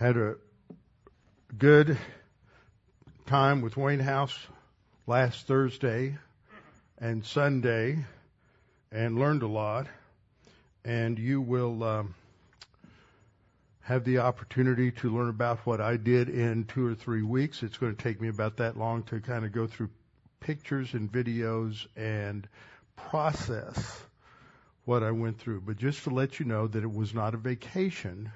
Had a good time with Wayne House last Thursday and Sunday and learned a lot. And you will um, have the opportunity to learn about what I did in two or three weeks. It's going to take me about that long to kind of go through pictures and videos and process what I went through. But just to let you know that it was not a vacation.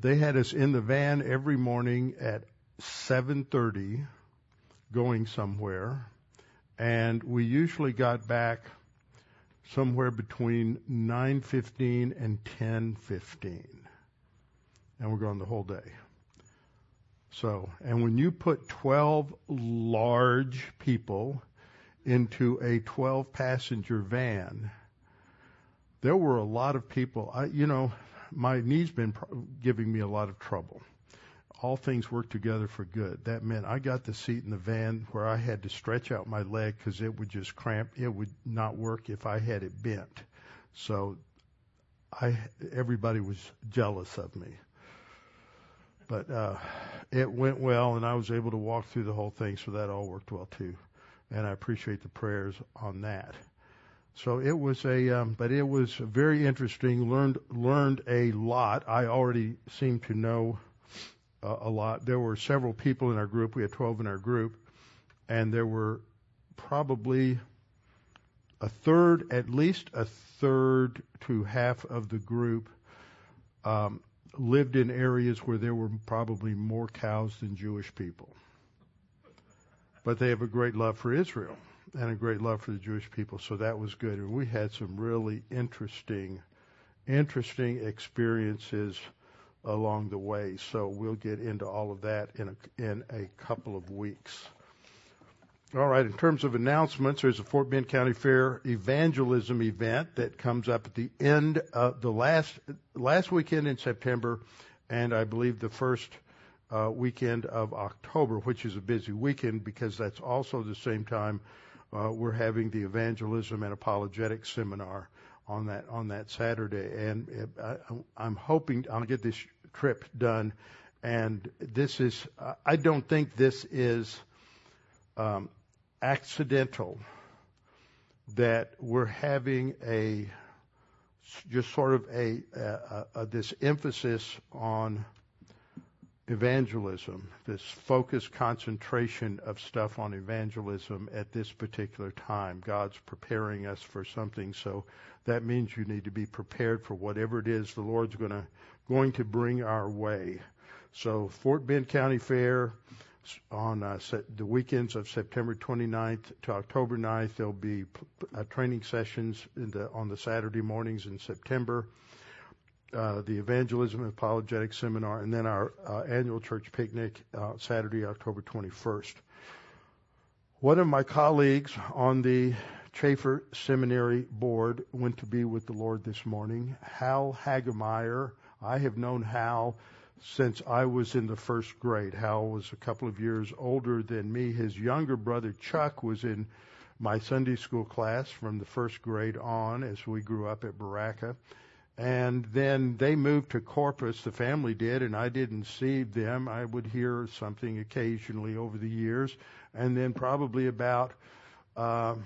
They had us in the van every morning at 7:30 going somewhere and we usually got back somewhere between 9:15 and 10:15 and we're going the whole day. So, and when you put 12 large people into a 12 passenger van, there were a lot of people. I, you know, my knee's been giving me a lot of trouble. All things work together for good. That meant I got the seat in the van where I had to stretch out my leg because it would just cramp. It would not work if I had it bent. So, I everybody was jealous of me. But uh, it went well, and I was able to walk through the whole thing, so that all worked well too. And I appreciate the prayers on that. So it was a, um, but it was very interesting. Learned learned a lot. I already seemed to know uh, a lot. There were several people in our group. We had 12 in our group, and there were probably a third, at least a third to half of the group um, lived in areas where there were probably more cows than Jewish people. But they have a great love for Israel and a great love for the Jewish people, so that was good. And we had some really interesting, interesting experiences along the way. So we'll get into all of that in a, in a couple of weeks. All right, in terms of announcements, there's a Fort Bend County Fair evangelism event that comes up at the end of the last last weekend in September, and I believe the first uh, weekend of October, which is a busy weekend because that's also the same time we're having the evangelism and apologetics seminar on that on that Saturday, and uh, I, I'm hoping I'll get this trip done. And this is I don't think this is um, accidental that we're having a just sort of a, a, a, this emphasis on evangelism, this focused concentration of stuff on evangelism at this particular time. God's preparing us for something, so that means you need to be prepared for whatever it is the Lord's to going to bring our way. So Fort Bend County Fair, on uh, the weekends of September 29th to October 9th. There'll be uh, training sessions the, on the Saturday mornings in September. Uh, the evangelism and apologetic seminar, and then our uh, annual church picnic uh, Saturday, October 21st. One of my colleagues on the Chafer Seminary board went to be with the Lord this morning. Hal Hagemeyer. I have known Hal since I was in the first grade. Hal was a couple of years older than me. His younger brother Chuck was in my Sunday school class from the first grade on as we grew up at Berachah. And then they moved to Corpus, the family did, and I didn't see them. I would hear something occasionally over the years. And then probably about, uh,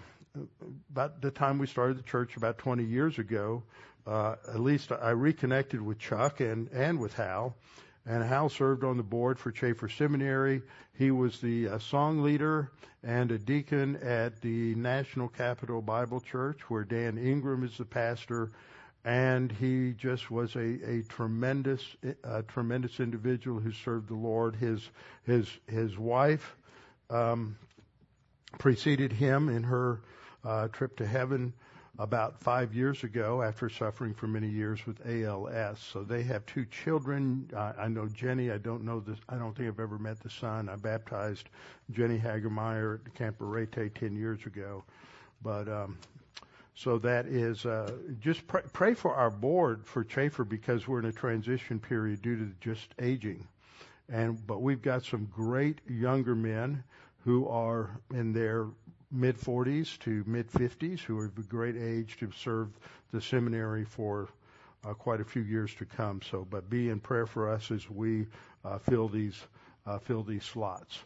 about the time we started the church about 20 years ago, uh, at least I reconnected with Chuck and, and with Hal. And Hal served on the board for Chafer Seminary. He was the uh, song leader and a deacon at the National Capital Bible Church, where Dan Ingram is the pastor. And he just was a, a tremendous, a tremendous individual who served the Lord. His his his wife um, preceded him in her uh, trip to heaven about five years ago after suffering for many years with ALS. So they have two children. Uh, I know Jenny. I don't know this. I don't think I've ever met the son. I baptized Jenny Hagemeyer at Camp Arete 10 years ago. But um, so that is uh, just pray, pray for our board for Chafer because we're in a transition period due to just aging. And but we've got some great younger men who are in their mid 40s to mid 50s who are of a great age to serve the seminary for uh, quite a few years to come. So, but be in prayer for us as we uh, fill these uh, fill these slots.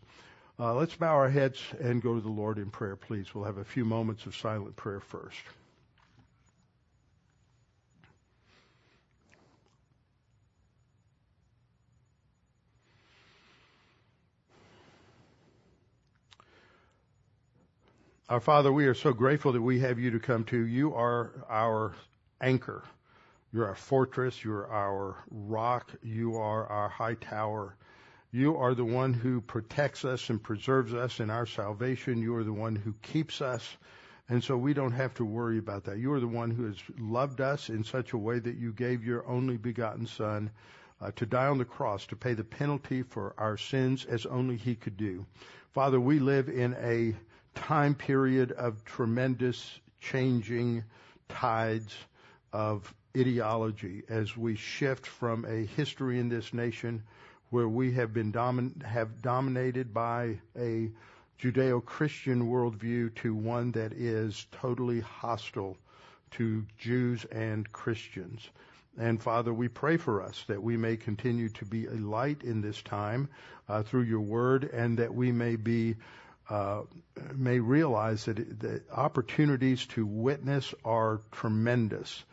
Uh, let's bow our heads and go to the Lord in prayer, please. We'll have a few moments of silent prayer first. Our Father, we are so grateful that we have you to come to. You are our anchor. You're our fortress. You're our rock. You are our high tower. You are the one who protects us and preserves us in our salvation. You are the one who keeps us. And so we don't have to worry about that. You are the one who has loved us in such a way that you gave your only begotten Son uh, to die on the cross to pay the penalty for our sins as only He could do. Father, we live in a time period of tremendous changing tides of ideology as we shift from a history in this nation where we have been domin- have dominated by a Judeo-Christian worldview to one that is totally hostile to Jews and Christians. And Father, we pray for us that we may continue to be a light in this time uh, through your word and that we may be uh, may realize that the opportunities to witness are tremendous.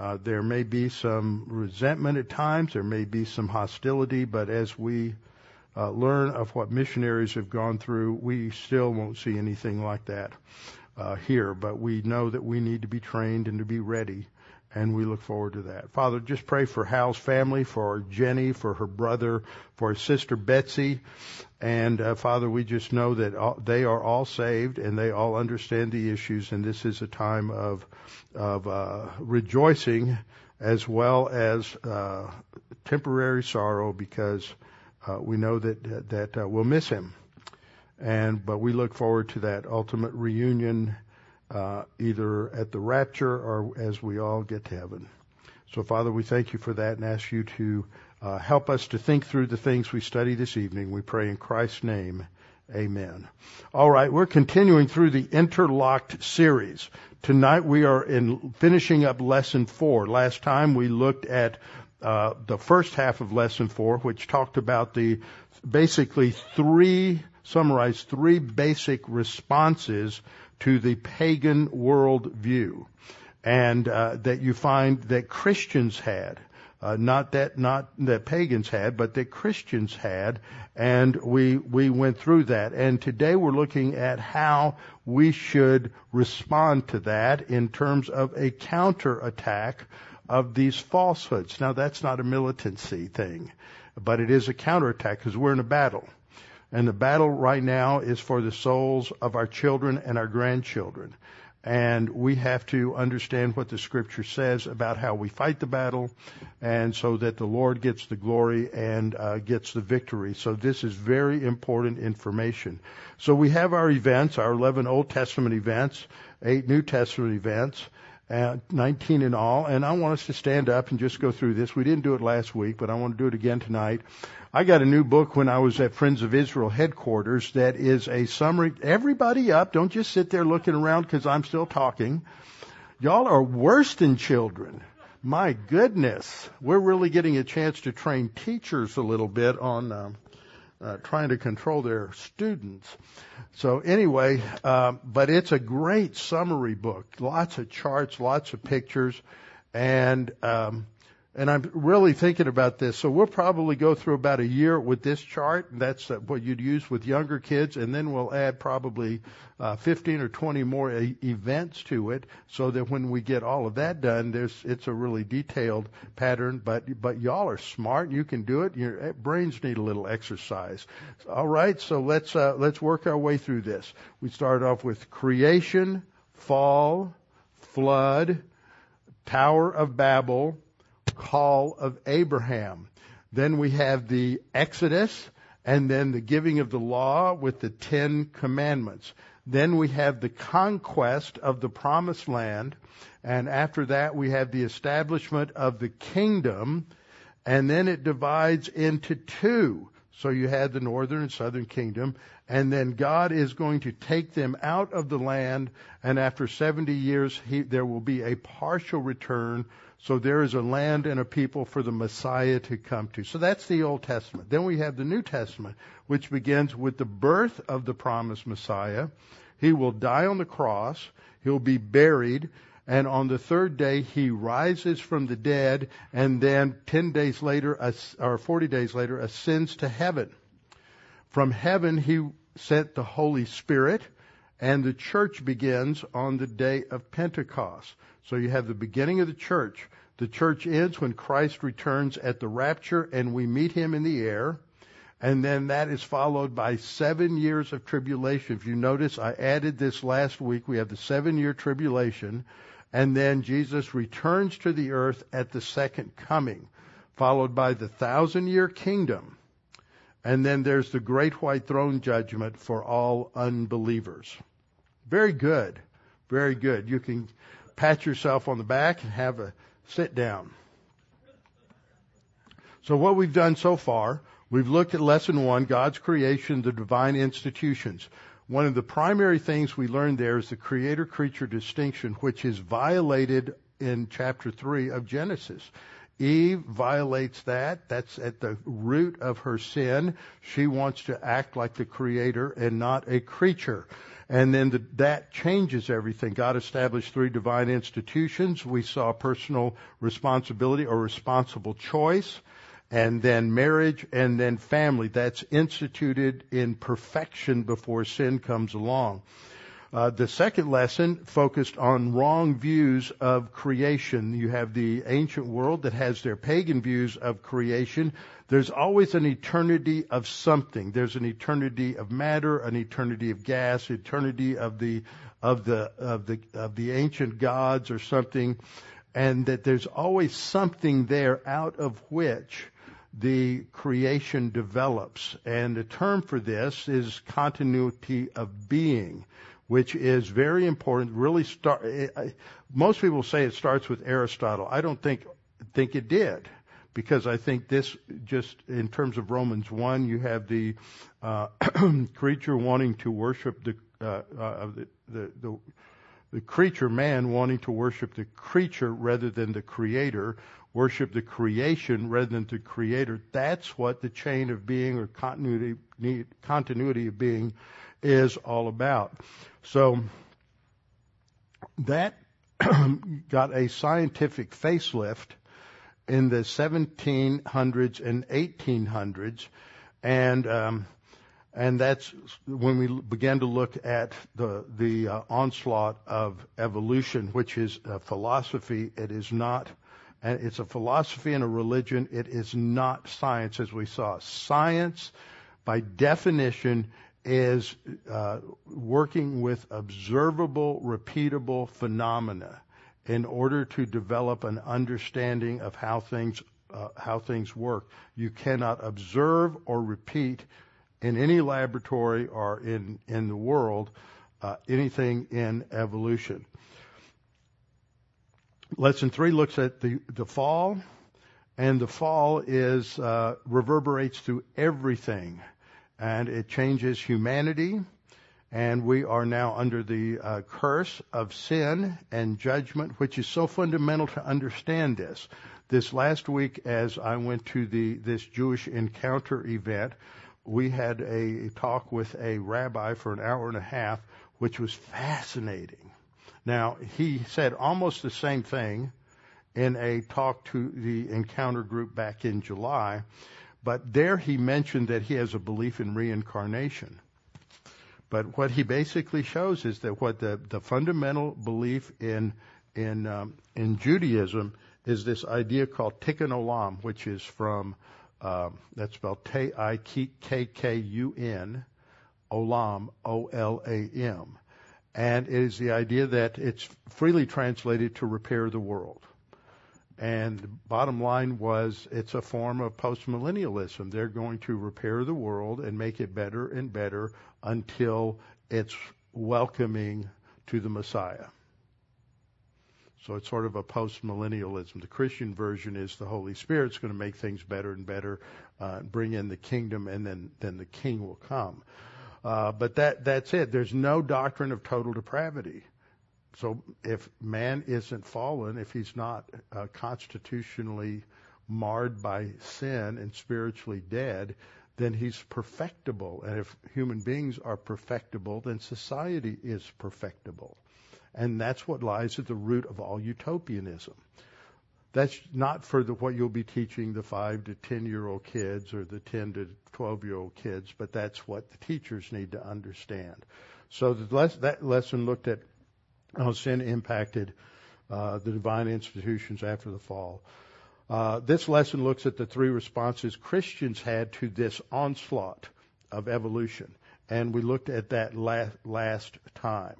Uh, there may be some resentment at times, there may be some hostility, but as we uh, learn of what missionaries have gone through, we still won't see anything like that uh, here. But we know that we need to be trained and to be ready and we look forward to that. Father, just pray for Hal's family, for Jenny, for her brother, for her sister Betsy, and uh, Father, we just know that all, they are all saved and they all understand the issues, and this is a time of of uh, rejoicing as well as uh, temporary sorrow because uh, we know that that uh, we'll miss him, and but we look forward to that ultimate reunion uh, either at the rapture or as we all get to heaven. So, Father, we thank you for that and ask you to uh, help us to think through the things we study this evening. We pray in Christ's name. Amen. All right, we're continuing through the interlocked series. Tonight we are in finishing up lesson four. Last time we looked at uh, the first half of lesson four, which talked about the basically three summarized three basic responses to the pagan worldview, and uh, that you find that Christians had. Uh, not that not that pagans had, but that Christians had, and we we went through that. And today we're looking at how we should respond to that in terms of a counterattack of these falsehoods. Now that's not a militancy thing, but it is a counterattack because we're in a battle. And the battle right now is for the souls of our children and our grandchildren. And we have to understand what the scripture says about how we fight the battle and so that the Lord gets the glory and uh, gets the victory. So this is very important information. So we have our events, our 11 Old Testament events, 8 New Testament events, uh, 19 in all. And I want us to stand up and just go through this. We didn't do it last week, but I want to do it again tonight. I got a new book when I was at Friends of Israel headquarters that is a summary. Everybody up. Don't just sit there looking around because I'm still talking. Y'all are worse than children. My goodness. We're really getting a chance to train teachers a little bit on uh, uh, trying to control their students. So anyway, uh, but it's a great summary book. Lots of charts, lots of pictures, and um, and I'm really thinking about this. So we'll probably go through about a year with this chart. That's what you'd use with younger kids, and then we'll add probably uh, 15 or 20 more a- events to it, so that when we get all of that done, there's it's a really detailed pattern. But but y'all are smart. You can do it. Your eh, brains need a little exercise. All right. So let's uh, let's work our way through this. We start off with creation, fall, flood, Tower of Babel call of Abraham. Then we have the Exodus and then the giving of the law with the Ten Commandments. Then we have the conquest of the promised land. And after that, we have the establishment of the kingdom. And then it divides into two So you had the northern and southern kingdom, and then God is going to take them out of the land, and after 70 years, he, there will be a partial return. So there is a land and a people for the Messiah to come to. So that's the Old Testament. Then we have the New Testament, which begins with the birth of the promised Messiah. He will die on the cross. He'll be buried and on the third day he rises from the dead, and then 10 days later, or 40 days later, ascends to heaven. From heaven he sent the Holy Spirit, and the church begins on the day of Pentecost. So you have the beginning of the church. The church ends when Christ returns at the rapture, and we meet him in the air. And then that is followed by seven years of tribulation. If you notice, I added this last week. We have the seven year tribulation. And then Jesus returns to the earth at the second coming, followed by the thousand year kingdom. And then there's the great white throne judgment for all unbelievers. Very good. Very good. You can pat yourself on the back and have a sit down. So what we've done so far, we've looked at lesson one, God's creation, the divine institutions. One of the primary things we learned there is the creator creature distinction, which is violated in chapter 3 of Genesis. Eve violates that. That's at the root of her sin. She wants to act like the creator and not a creature. And then the, that changes everything. God established three divine institutions. We saw personal responsibility or responsible choice and then marriage, and then family. That's instituted in perfection before sin comes along. Uh, the second lesson focused on wrong views of creation. You have the ancient world that has their pagan views of creation. There's always an eternity of something. There's an eternity of matter, an eternity of gas, eternity of the of the of the of the ancient gods or something, and that there's always something there out of which the creation develops. And the term for this is continuity of being, which is very important. Really start, eh, eh, most people say it starts with Aristotle. I don't think, think it did. Because I think this, just in terms of Romans 1, you have the uh, creature wanting to worship the, uh, uh, the, the, the the creature, man, wanting to worship the creature rather than the creator, worship the creation rather than the creator. That's what the chain of being or continuity, continuity of being is all about. So that got a scientific facelift in the 1700s and 1800s, and um, and that's when we began to look at the the uh, onslaught of evolution, which is a philosophy. It is not and it's a philosophy and a religion. It is not science, as we saw. Science, by definition, is uh, working with observable, repeatable phenomena in order to develop an understanding of how things uh, how things work. You cannot observe or repeat in any laboratory or in in the world uh, anything in evolution. Lesson three looks at the, the fall, and the fall is uh, reverberates through everything, and it changes humanity, and we are now under the uh, curse of sin and judgment, which is so fundamental to understand this. This last week, as I went to the this Jewish encounter event, we had a talk with a rabbi for an hour and a half, which was fascinating. Now, he said almost the same thing in a talk to the encounter group back in July, but there he mentioned that he has a belief in reincarnation. But what he basically shows is that what the, the fundamental belief in in um, in Judaism is this idea called tikkun olam, which is from um, that's spelled T I K K U N, olam O L A M, and it is the idea that it's freely translated to repair the world. And bottom line was it's a form of postmillennialism. They're going to repair the world and make it better and better until it's welcoming to the Messiah. So it's sort of a post-millennialism. The Christian version is the Holy Spirit's going to make things better and better, uh, bring in the kingdom, and then then the King will come. Uh, but that that's it. There's no doctrine of total depravity. So if man isn't fallen, if he's not uh, constitutionally marred by sin and spiritually dead, then he's perfectible. And if human beings are perfectible, then society is perfectible. And that's what lies at the root of all utopianism. That's not for the, what you'll be teaching the 5 to 10 year old kids or the 10 to 12 year old kids, but that's what the teachers need to understand. So les- that lesson looked at how sin impacted uh, the divine institutions after the fall. Uh, this lesson looks at the three responses Christians had to this onslaught of evolution, and we looked at that last, last time.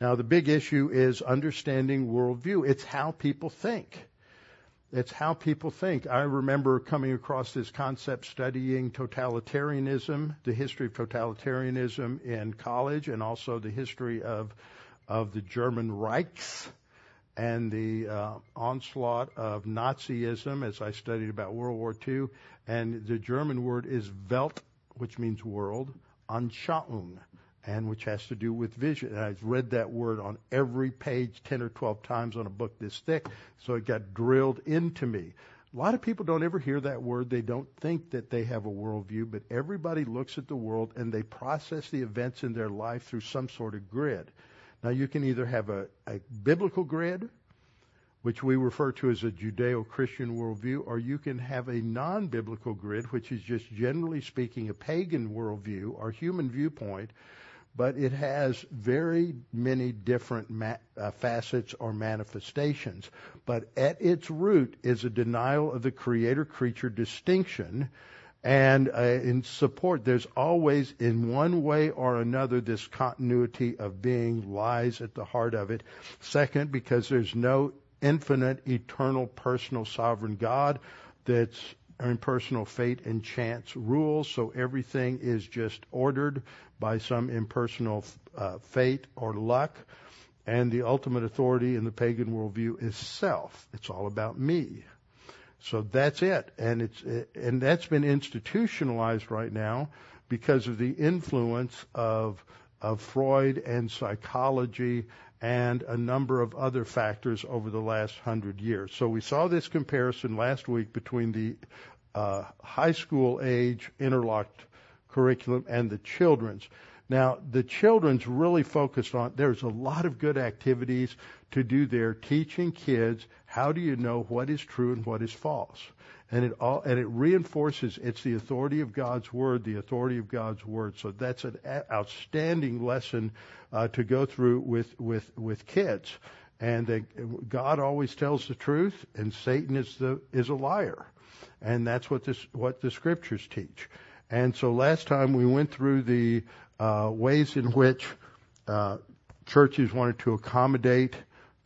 Now, the big issue is understanding worldview. It's how people think. It's how people think. I remember coming across this concept studying totalitarianism, the history of totalitarianism in college, and also the history of of the German Reichs and the uh, onslaught of Nazism as I studied about World War II. And the German word is Welt, which means world, Anschauung, and which has to do with vision. And I've read that word on every page 10 or 12 times on a book this thick, so it got drilled into me. A lot of people don't ever hear that word. They don't think that they have a worldview, but everybody looks at the world and they process the events in their life through some sort of grid. Now, you can either have a, a biblical grid, which we refer to as a Judeo Christian worldview, or you can have a non biblical grid, which is just generally speaking a pagan worldview or human viewpoint, but it has very many different ma- uh, facets or manifestations. But at its root is a denial of the creator creature distinction and uh, in support, there's always, in one way or another, this continuity of being lies at the heart of it. Second, because there's no infinite, eternal, personal, sovereign God that's impersonal fate and chance rules, so everything is just ordered by some impersonal uh, fate or luck. And the ultimate authority in the pagan worldview is self. It's all about me. So that's it, and it's and that's been institutionalized right now because of the influence of of Freud and psychology and a number of other factors over the last hundred years. So we saw this comparison last week between the uh, high school age interlocked curriculum and the children's. Now, the children's really focused on, there's a lot of good activities to do there teaching kids how do you know what is true and what is false. And it all, and it reinforces, it's the authority of God's Word, the authority of God's Word. So that's an outstanding lesson uh, to go through with, with, with kids. And that God always tells the truth, and Satan is the is a liar, and that's what this what the scriptures teach. And so last time we went through the uh, ways in which uh, churches wanted to accommodate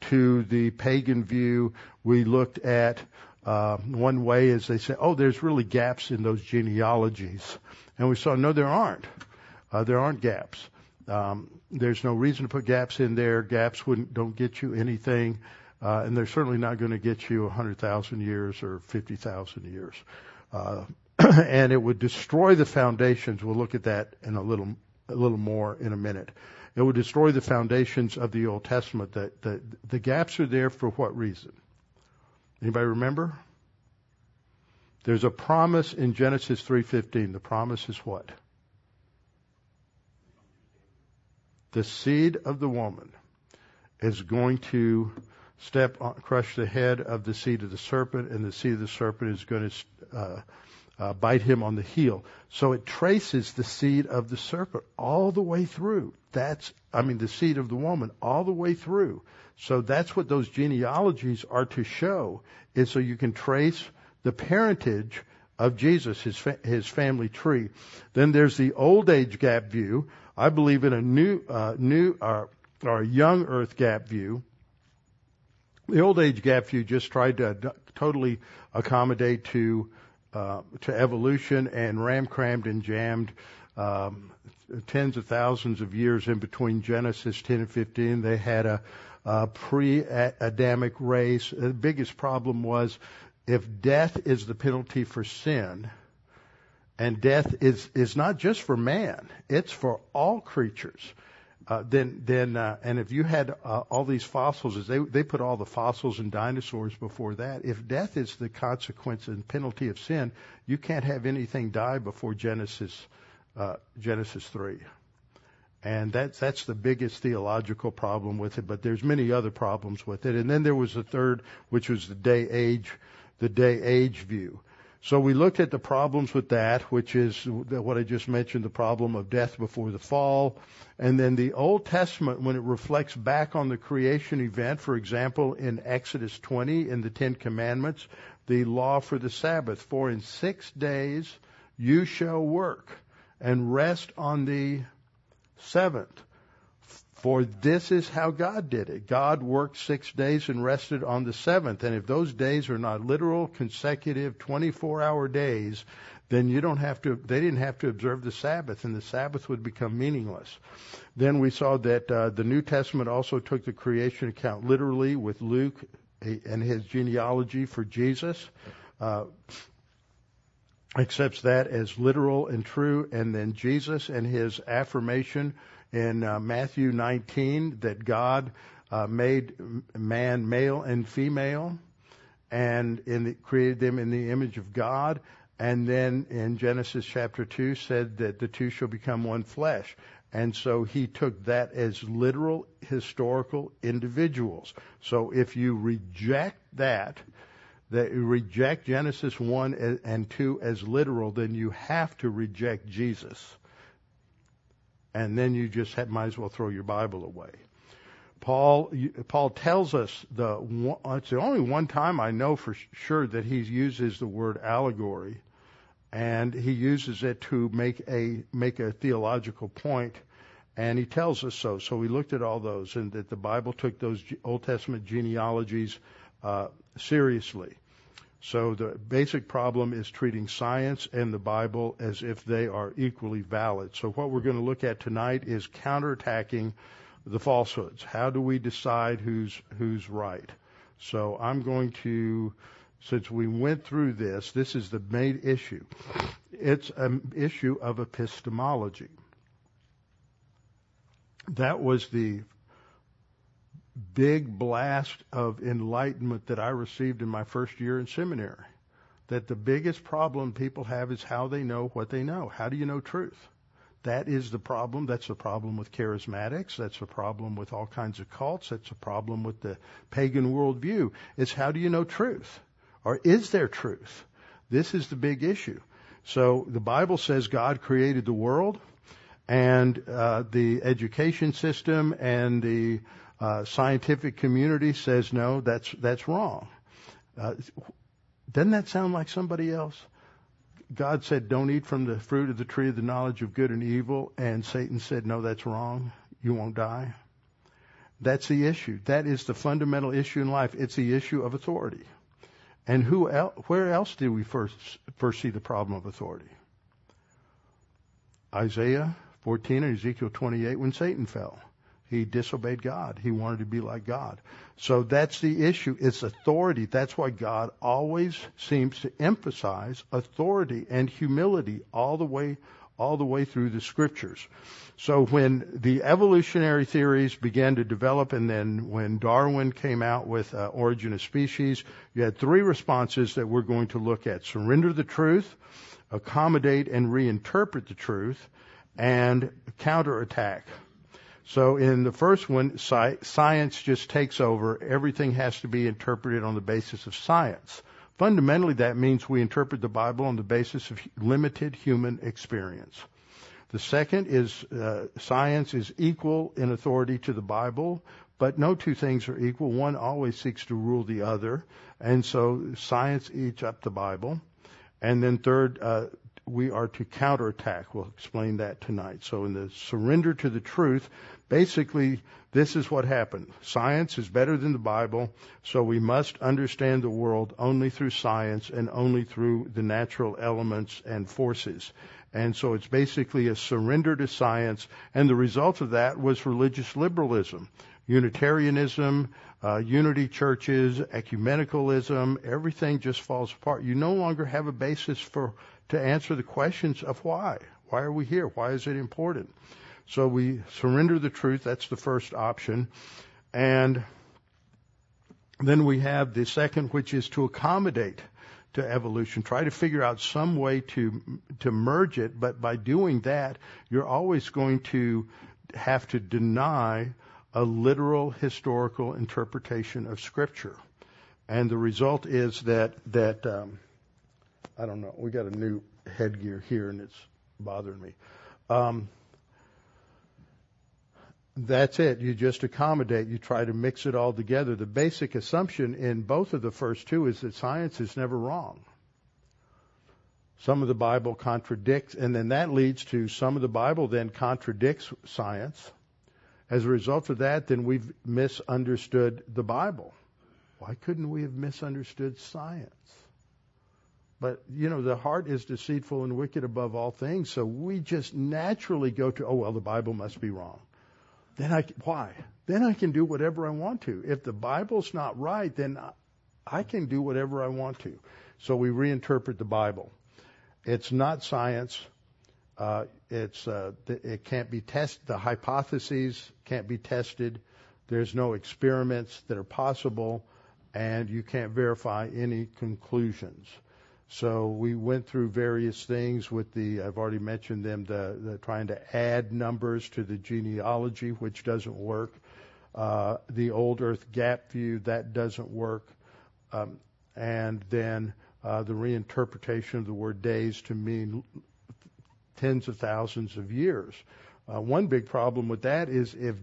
to the pagan view. We looked at uh, one way is they say, oh, there's really gaps in those genealogies, and we saw no, there aren't. Uh, there aren't gaps. Um, there's no reason to put gaps in there. Gaps wouldn't don't get you anything, uh, and they're certainly not going to get you 100,000 years or 50,000 years. And it would destroy the foundations. We'll look at that in a little a little more in a minute. It would destroy the foundations of the Old Testament. That the, the gaps are there for what reason? Anybody remember? There's a promise in Genesis 3:15. The promise is what? The seed of the woman is going to step on, crush the head of the seed of the serpent, and the seed of the serpent is going to uh, uh, bite him on the heel. So it traces the seed of the serpent all the way through. That's, I mean, the seed of the woman all the way through. So that's what those genealogies are to show, is so you can trace the parentage of Jesus, his fa- his family tree. Then there's the old age gap view. I believe in a new uh, new uh, or young Earth gap view. The old age gap view just tried to ad- totally accommodate to uh, to evolution and ram crammed and jammed um, tens of thousands of years in between Genesis 10 and 15. They had a uh, pre-Adamic race. The biggest problem was if death is the penalty for sin, and death is is not just for man; it's for all creatures. Uh, then, then, uh, and if you had uh, all these fossils, as they they put all the fossils and dinosaurs before that. If death is the consequence and penalty of sin, you can't have anything die before Genesis uh, Genesis three, and that's that's the biggest theological problem with it. But there's many other problems with it. And then there was the third, which was the day age, the day age view. So we looked at the problems with that, which is what I just mentioned, the problem of death before the fall. And then the Old Testament, when it reflects back on the creation event, for example, in Exodus 20, in the Ten Commandments, the law for the Sabbath, for in six days you shall work and rest on the seventh. For this is how God did it. God worked six days and rested on the seventh. And if those days are not literal, consecutive, 24 hour days, then you don't have to, they didn't have to observe the Sabbath and the Sabbath would become meaningless. Then we saw that uh, the New Testament also took the creation account literally with Luke and his genealogy for Jesus. Uh, accepts that as literal and true, and then Jesus and his affirmation in uh, Matthew 19 that God uh, made man male and female and the, created them in the image of God. And then in Genesis chapter 2 said that the two shall become one flesh. And so he took that as literal historical individuals. So if you reject that, that you reject Genesis 1 and 2 as literal, then you have to reject Jesus and then you just have, might as well throw your Bible away. Paul Paul tells us the it's the only one time I know for sure that he uses the word allegory, and he uses it to make a make a theological point, and he tells us so. So we looked at all those, and that the Bible took those Old Testament genealogies uh, seriously. So the basic problem is treating science and the Bible as if they are equally valid. So what we're going to look at tonight is counterattacking the falsehoods. How do we decide who's who's right? So I'm going to since we went through this, this is the main issue. It's an issue of epistemology. That was the big blast of enlightenment that I received in my first year in seminary. That the biggest problem people have is how they know what they know. How do you know truth? That is the problem. That's the problem with charismatics. That's the problem with all kinds of cults. That's the problem with the pagan worldview. It's how do you know truth? Or is there truth? This is the big issue. So the Bible says God created the world and uh, the education system and the uh, scientific community says no, that's that's wrong. Uh, doesn't that sound like somebody else? God said, "Don't eat from the fruit of the tree of the knowledge of good and evil," and Satan said, "No, that's wrong. You won't die." That's the issue. That is the fundamental issue in life. It's the issue of authority. And who el- where else do we first first see the problem of authority? Isaiah 14 and Ezekiel 28 when Satan fell. He disobeyed God. He wanted to be like God. So that's the issue. It's authority. That's why God always seems to emphasize authority and humility all the way all the way through the scriptures. So when the evolutionary theories began to develop and then when Darwin came out with uh, Origin of Species, you had three responses that we're going to look at. Surrender the truth, accommodate and reinterpret the truth, and counterattack so in the first one, science just takes over. Everything has to be interpreted on the basis of science. Fundamentally, that means we interpret the Bible on the basis of limited human experience. The second is uh, science is equal in authority to the Bible, but no two things are equal. One always seeks to rule the other, and so science eats up the Bible. And then third, uh, we are to counterattack. We'll explain that tonight. So in the surrender to the truth, basically this is what happened. Science is better than the Bible, so we must understand the world only through science and only through the natural elements and forces. And so it's basically a surrender to science, and the result of that was religious liberalism. Unitarianism, uh, unity churches, ecumenicalism, everything just falls apart. You no longer have a basis for to answer the questions of why. Why are we here? Why is it important? So we surrender the truth. That's the first option. And then we have the second, which is to accommodate to evolution. Try to figure out some way to to merge it, but by doing that, you're always going to have to deny a literal historical interpretation of Scripture, and the result is that that um, I don't know. We got a new headgear here, and it's bothering me. Um, that's it. You just accommodate. You try to mix it all together. The basic assumption in both of the first two is that science is never wrong. Some of the Bible contradicts, and then that leads to some of the Bible then contradicts science. As a result of that, then we've misunderstood the Bible. Why couldn't we have misunderstood science? But, you know, the heart is deceitful and wicked above all things, so we just naturally go to, oh, well, the Bible must be wrong. Then I, why? Then I can do whatever I want to. If the Bible's not right, then I can do whatever I want to. So we reinterpret the Bible. It's not science. Uh, it's uh, it can't be tested. The hypotheses can't be tested. There's no experiments that are possible, and you can't verify any conclusions. So we went through various things with the, I've already mentioned them, the, the trying to add numbers to the genealogy, which doesn't work. Uh, the old Earth gap view, that doesn't work. Um, and then uh, the reinterpretation of the word days to mean tens of thousands of years. Uh, one big problem with that is if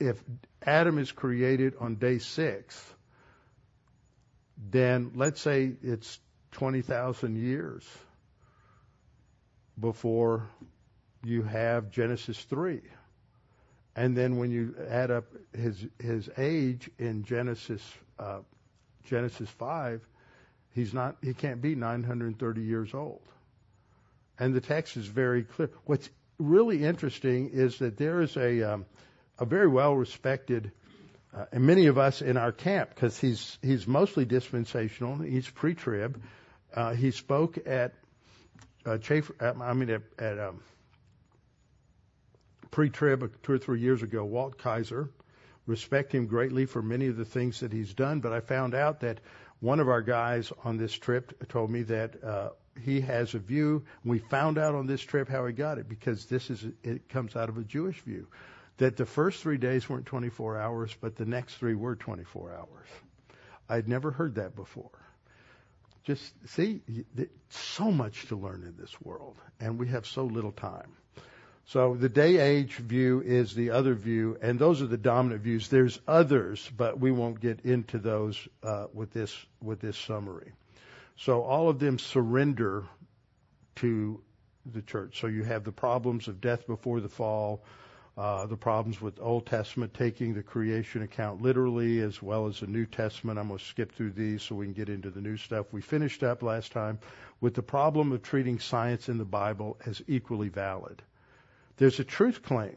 if Adam is created on day six, then let's say it's 20,000 years before you have Genesis 3. And then when you add up his his age in Genesis uh, Genesis 5, he's not he can't be 930 years old. And the text is very clear. What's really interesting is that there is a um, a very well respected uh, and many of us in our camp, because he's he's mostly dispensational, he's pre-trib. Uh, he spoke at uh, Chafer, I mean at, at um, pre-trib two or three years ago. Walt Kaiser, respect him greatly for many of the things that he's done, but I found out that one of our guys on this trip told me that uh, he has a view. We found out on this trip how he got it because this is it comes out of a Jewish view that the first three days weren't 24 hours, but the next three were 24 hours. I'd never heard that before. Just see, so much to learn in this world, and we have so little time. So the day age view is the other view, and those are the dominant views. There's others, but we won't get into those uh, with this with this summary. So all of them surrender to the church. So you have the problems of death before the fall, uh, the problems with Old Testament taking the creation account literally, as well as the New Testament. I'm going to skip through these so we can get into the new stuff. We finished up last time with the problem of treating science in the Bible as equally valid. There's a truth claim,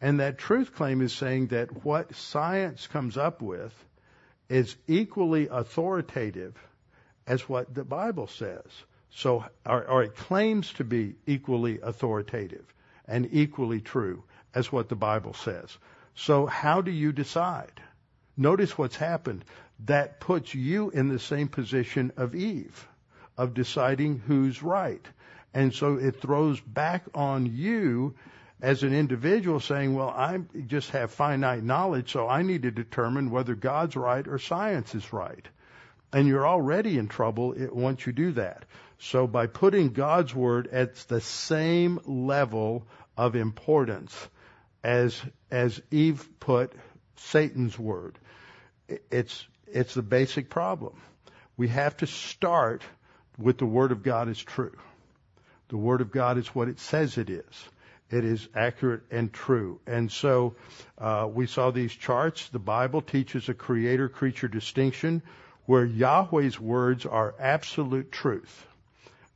and that truth claim is saying that what science comes up with is equally authoritative as what the Bible says. So, or, or it claims to be equally authoritative and equally true as what the Bible says. So how do you decide? Notice what's happened. That puts you in the same position of Eve, of deciding who's right. And so it throws back on you as an individual saying, well, I just have finite knowledge, so I need to determine whether God's right or science is right. And you're already in trouble once you do that. So by putting God's word at the same level of importance as as Eve put Satan's word. It's it's the basic problem. We have to start with the word of God is true. The word of God is what it says it is. It is accurate and true. And so uh, we saw these charts. The Bible teaches a creator creature distinction where Yahweh's words are absolute truth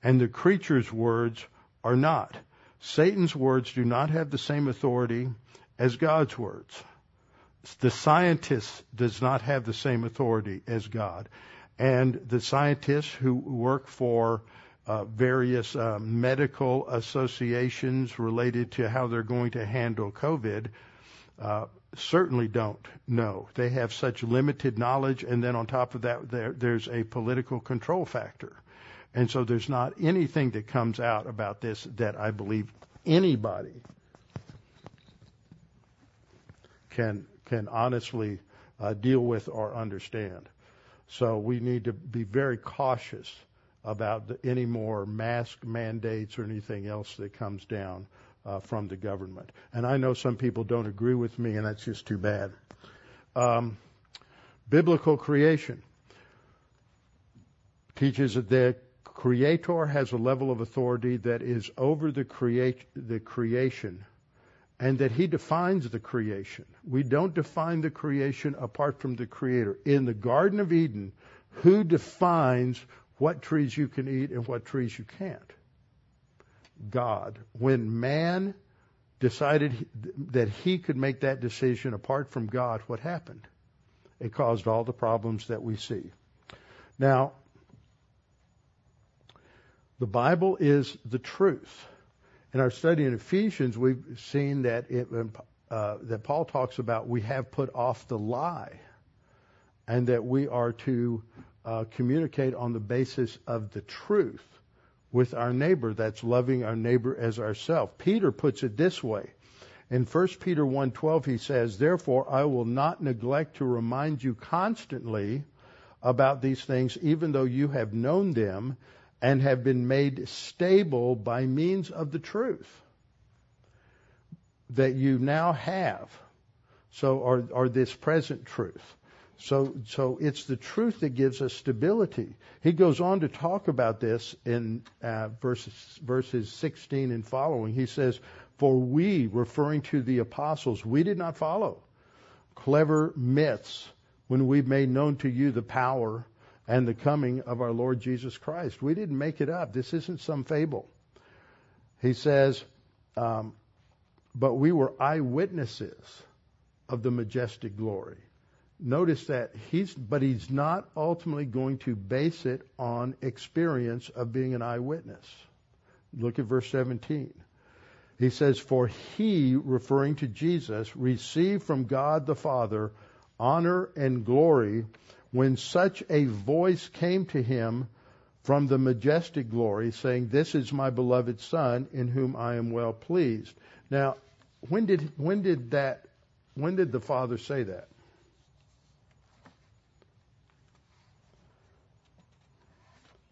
and the creature's words are not. Satan's words do not have the same authority as God's words. the scientist does not have the same authority as God. And the scientists who work for uh, various uh, medical associations related to how they're going to handle COVID uh, certainly don't know. They have such limited knowledge, and then on top of that, there, there's a political control factor. And so there's not anything that comes out about this that I believe anybody can can honestly uh, deal with or understand. So we need to be very cautious about the, any more mask mandates or anything else that comes down uh, from the government. And I know some people don't agree with me, and that's just too bad. Um, biblical creation teaches that creator has a level of authority that is over the, create, the creation and that he defines the creation. We don't define the creation apart from the creator. In the Garden of Eden, who defines what trees you can eat and what trees you can't? God. When man decided that he could make that decision apart from God, what happened? It caused all the problems that we see. Now, the Bible is the truth. In our study in Ephesians, we've seen that it, uh, that Paul talks about we have put off the lie, and that we are to uh, communicate on the basis of the truth with our neighbor. That's loving our neighbor as ourselves. Peter puts it this way. In 1 Peter 1:12 he says, "Therefore I will not neglect to remind you constantly about these things even though you have known them and have been made stable by means of the truth that you now have. So, or this present truth. So, so it's the truth that gives us stability. He goes on to talk about this in uh, verses, verses 16 and following. He says, For we, referring to the apostles, we did not follow clever myths when we made known to you the power and the coming of our Lord Jesus Christ. We didn't make it up. This isn't some fable. He says, um, but we were eyewitnesses of the majestic glory. Notice that he's, but he's not ultimately going to base it on experience of being an eyewitness. Look at verse 17. He says, For he, referring to Jesus, received from God the Father honor and glory when such a voice came to him from the majestic glory, saying, This is my beloved Son, in whom I am well pleased. Now, when did when did that when did the Father say that?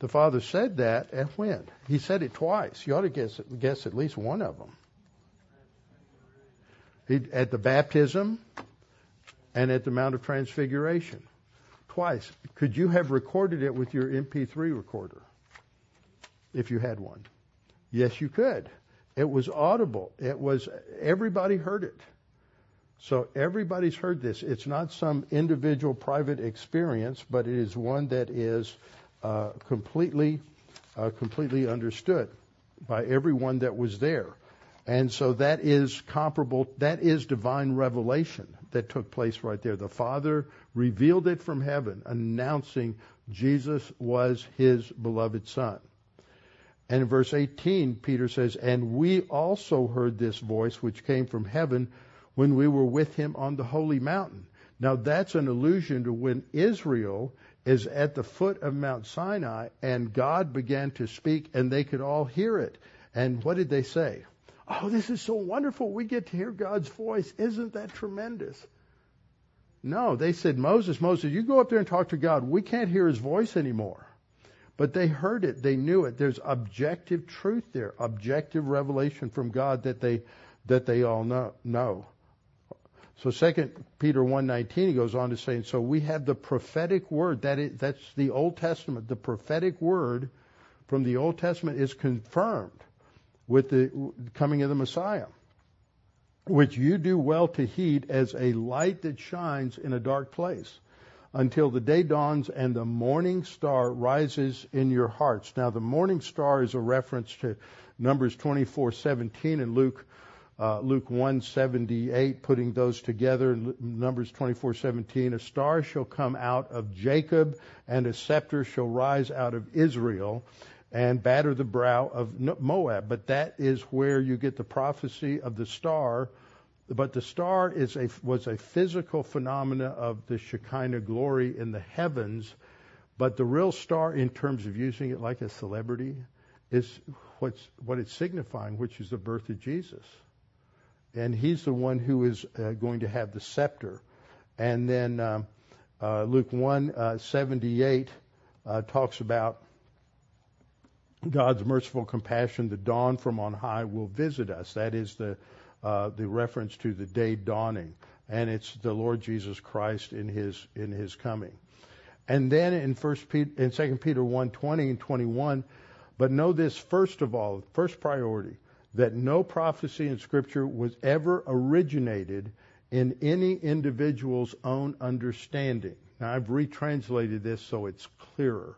The Father said that at when? He said it twice. You ought to guess guess at least one of them. He, at the baptism and at the Mount of Transfiguration twice. Could you have recorded it with your MP3 recorder if you had one? Yes, you could. It was audible. It was everybody heard it. So everybody's heard this. It's not some individual private experience, but it is one that is uh, completely uh, completely understood by everyone that was there. And so that is comparable, that is divine revelation that took place right there. The Father revealed it from heaven, announcing Jesus was his beloved Son. And in verse 18, Peter says, And we also heard this voice which came from heaven when we were with him on the holy mountain. Now that's an allusion to when Israel is at the foot of Mount Sinai and God began to speak and they could all hear it. And what did they say? Oh, this is so wonderful. We get to hear God's voice. Isn't that tremendous? No, they said, Moses, Moses, you go up there and talk to God. We can't hear his voice anymore. But they heard it. They knew it. There's objective truth there, objective revelation from God that they, that they all know. know. So Second Peter 1:19 he goes on to say, and so we have the prophetic word that is, that's the Old Testament. The prophetic word from the Old Testament is confirmed with the coming of the Messiah, which you do well to heed as a light that shines in a dark place until the day dawns and the morning star rises in your hearts. Now the morning star is a reference to Numbers 24:17 and Luke uh, Luke 178, putting those together, Numbers 24:17, a star shall come out of Jacob, and a scepter shall rise out of Israel, and batter the brow of Moab. But that is where you get the prophecy of the star. But the star is a, was a physical phenomena of the Shekinah glory in the heavens. But the real star, in terms of using it like a celebrity, is what's, what it's signifying, which is the birth of Jesus and he's the one who is uh, going to have the scepter. And then um, uh, Luke 1 uh, 78 uh, talks about God's merciful compassion, the dawn from on high will visit us. That is the uh, the reference to the day dawning, and it's the Lord Jesus Christ in his in his coming. And then in First Peter, in Second Peter 1 20 and 21, but know this first of all, first priority that no prophecy in Scripture was ever originated in any individual's own understanding. Now, I've retranslated this so it's clearer.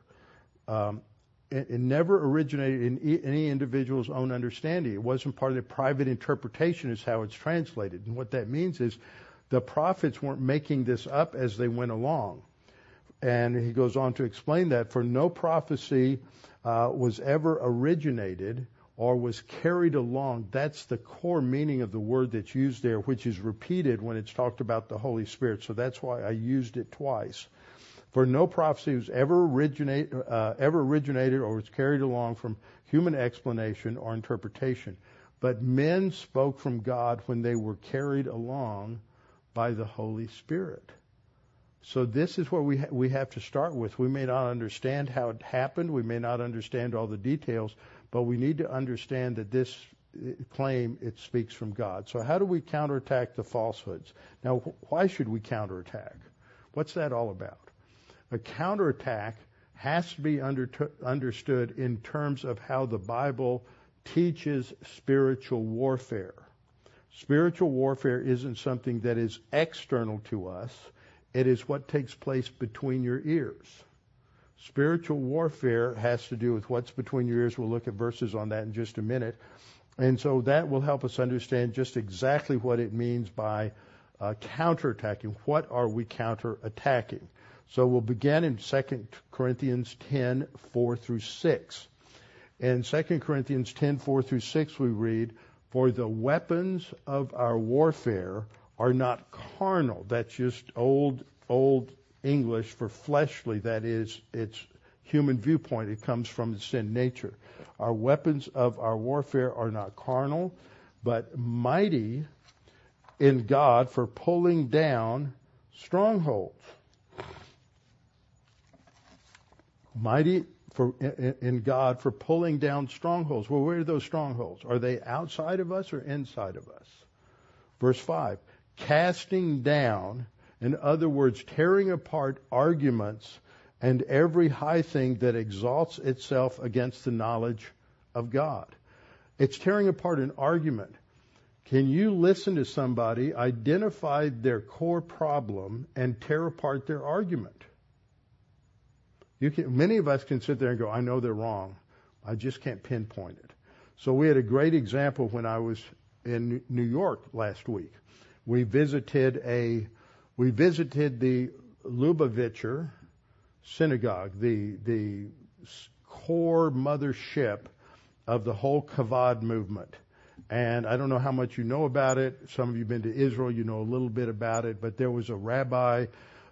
Um, it, never originated in any individual's own understanding. It wasn't part of the private interpretation, is how it's translated. And what that means is the prophets weren't making this up as they went along. And he goes on to explain that for no prophecy uh, was ever originated or was carried along. That's the core meaning of the word that's used there, which is repeated when it's talked about the Holy Spirit. So that's why I used it twice. For no prophecy was ever, originate, uh, ever originated or was carried along from human explanation or interpretation, but men spoke from God when they were carried along by the Holy Spirit. So this is where we ha- we have to start with. We may not understand how it happened. We may not understand all the details, but we need to understand that this claim it speaks from God. So how do we counterattack the falsehoods? Now, why should we counterattack? What's that all about? A counterattack has to be under, understood in terms of how the Bible teaches spiritual warfare. Spiritual warfare isn't something that is external to us. It is what takes place between your ears. Spiritual warfare has to do with what's between your ears. We'll look at verses on that in just a minute. And so that will help us understand just exactly what it means by uh, counterattacking. What are we counterattacking? So we'll begin in 2 Corinthians 10, 4 through 6. In 2 Corinthians 10, 4 through 6, we read, For the weapons of our warfare are not carnal. That's just old, old English for fleshly, that is, its human viewpoint. It comes from the sin nature. Our weapons of our warfare are not carnal, but mighty in God for pulling down strongholds. Mighty for, in God for pulling down strongholds. Well, where are those strongholds? Are they outside of us or inside of us? Verse 5 casting down in other words, tearing apart arguments and every high thing that exalts itself against the knowledge of God. It's tearing apart an argument. Can you listen to somebody, identify their core problem, and tear apart their argument? Can, many of us can sit there and go, I know they're wrong. I just can't pinpoint it. So we had a great example when I was in New York last week. We visited a we visited the Lubavitcher synagogue, the, the core mothership of the whole Chabad movement. And I don't know how much you know about it. Some of you have been to Israel, you know a little bit about it, but there was a rabbi.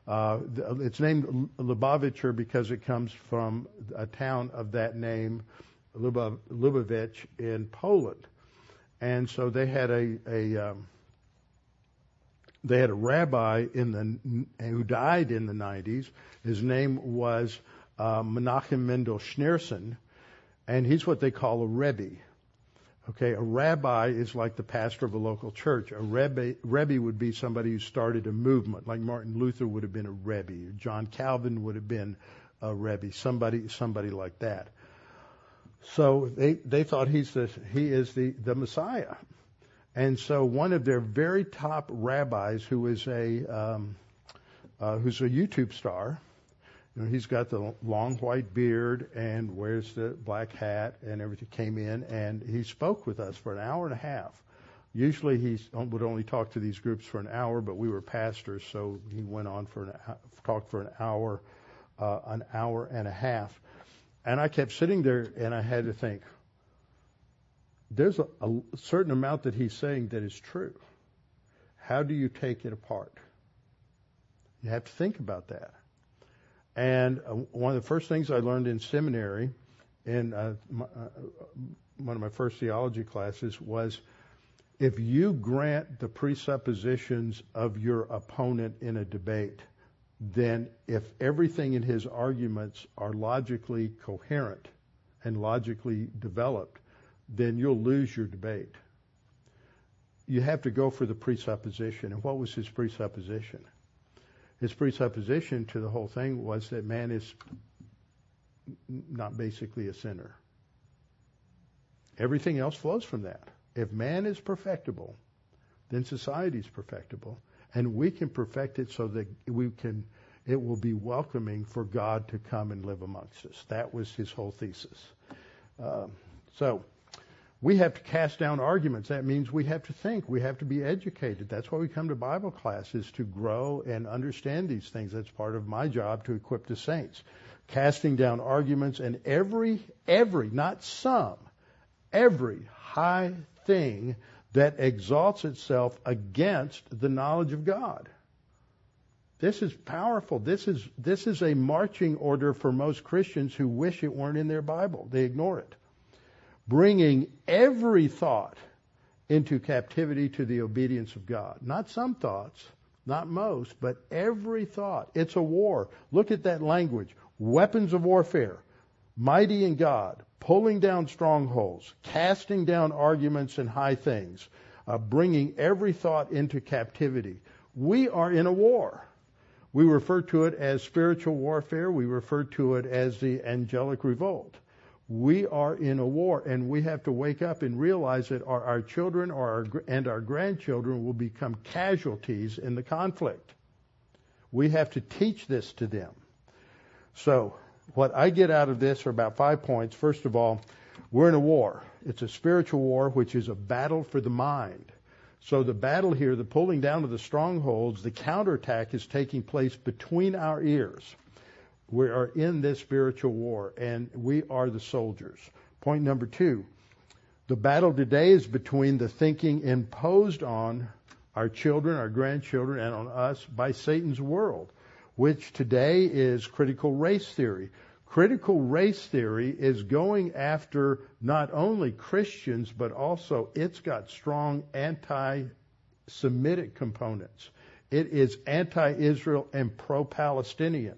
Uh, it's named Lubavitcher because it comes from a town of that name, Lubavitch in Poland. And so they had a, a um, they had a rabbi in the who died in the 90s. His name was uh, Menachem Mendel Schneerson, and he's what they call a rebbe. Okay, a rabbi is like the pastor of a local church. A rebbe, rebbe would be somebody who started a movement, like Martin Luther would have been a rebbe, or John Calvin would have been a rebbe, somebody, somebody like that. So they they thought he's the he is the the Messiah. And so one of their very top rabbis, who is a um, uh, who's a YouTube star, you know, he's got the long white beard and wears the black hat and everything. Came in and he spoke with us for an hour and a half Usually he would only talk to these groups for an hour, but we were pastors, so he went on for an talked for an hour, uh, an hour and a half, and I kept sitting there and I had to think. There's a, a certain amount that he's saying that is true. How do you take it apart? You have to think about that. And uh, one of the first things I learned in seminary, in uh, my, uh, one of my first theology classes, was if you grant the presuppositions of your opponent in a debate, then if everything in his arguments are logically coherent and logically developed, then you'll lose your debate. You have to go for the presupposition. And what was his presupposition? His presupposition to the whole thing was that man is not basically a sinner. Everything else flows from that. If man is perfectible, then society is perfectible, and we can perfect it so that we can. It will be welcoming for God to come and live amongst us. That was his whole thesis. Um, so we have to cast down arguments. That means we have to think. We have to be educated. That's why we come to Bible classes to grow and understand these things. That's part of my job to equip the saints. Casting down arguments and every, every, not some, every high thing that exalts itself against the knowledge of God. This is powerful. This is, this is a marching order for most Christians who wish it weren't in their Bible. They ignore it. Bringing every thought into captivity to the obedience of God. Not some thoughts, not most, but every thought. It's a war. Look at that language. Weapons of warfare. Mighty in God, pulling down strongholds, casting down arguments and high things, uh, bringing every thought into captivity. We are in a war. We refer to it as spiritual warfare. We refer to it as the angelic revolt. We are in a war, and we have to wake up and realize that our, our children or our, and our grandchildren will become casualties in the conflict. We have to teach this to them. So, what I get out of this are about five points. First of all, we're in a war. It's a spiritual war, which is a battle for the mind. So the battle here, the pulling down of the strongholds, the counterattack is taking place between our ears. We are in this spiritual war, and we are the soldiers. Point number two the battle today is between the thinking imposed on our children, our grandchildren, and on us by Satan's world which today is critical race theory. Critical race theory is going after not only Christians, but also it's got strong anti Semitic components. It is anti Israel and pro Palestinian.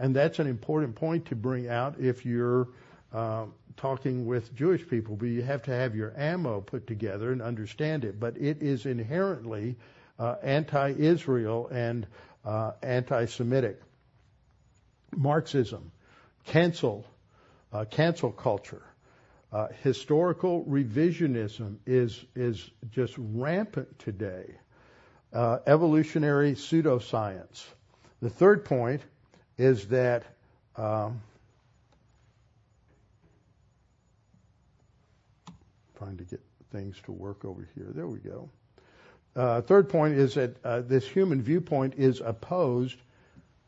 And that's an important point to bring out if you're um, talking with Jewish people. But you have to have your ammo put together and understand it. But it is inherently uh, anti Israel and uh, anti-Semitic. Marxism, cancel, uh, cancel culture, uh, historical revisionism is is just rampant today. Uh, evolutionary pseudoscience. The third point is that um, trying to get things to work over here. There we go. Uh, third point is that uh, this human viewpoint is opposed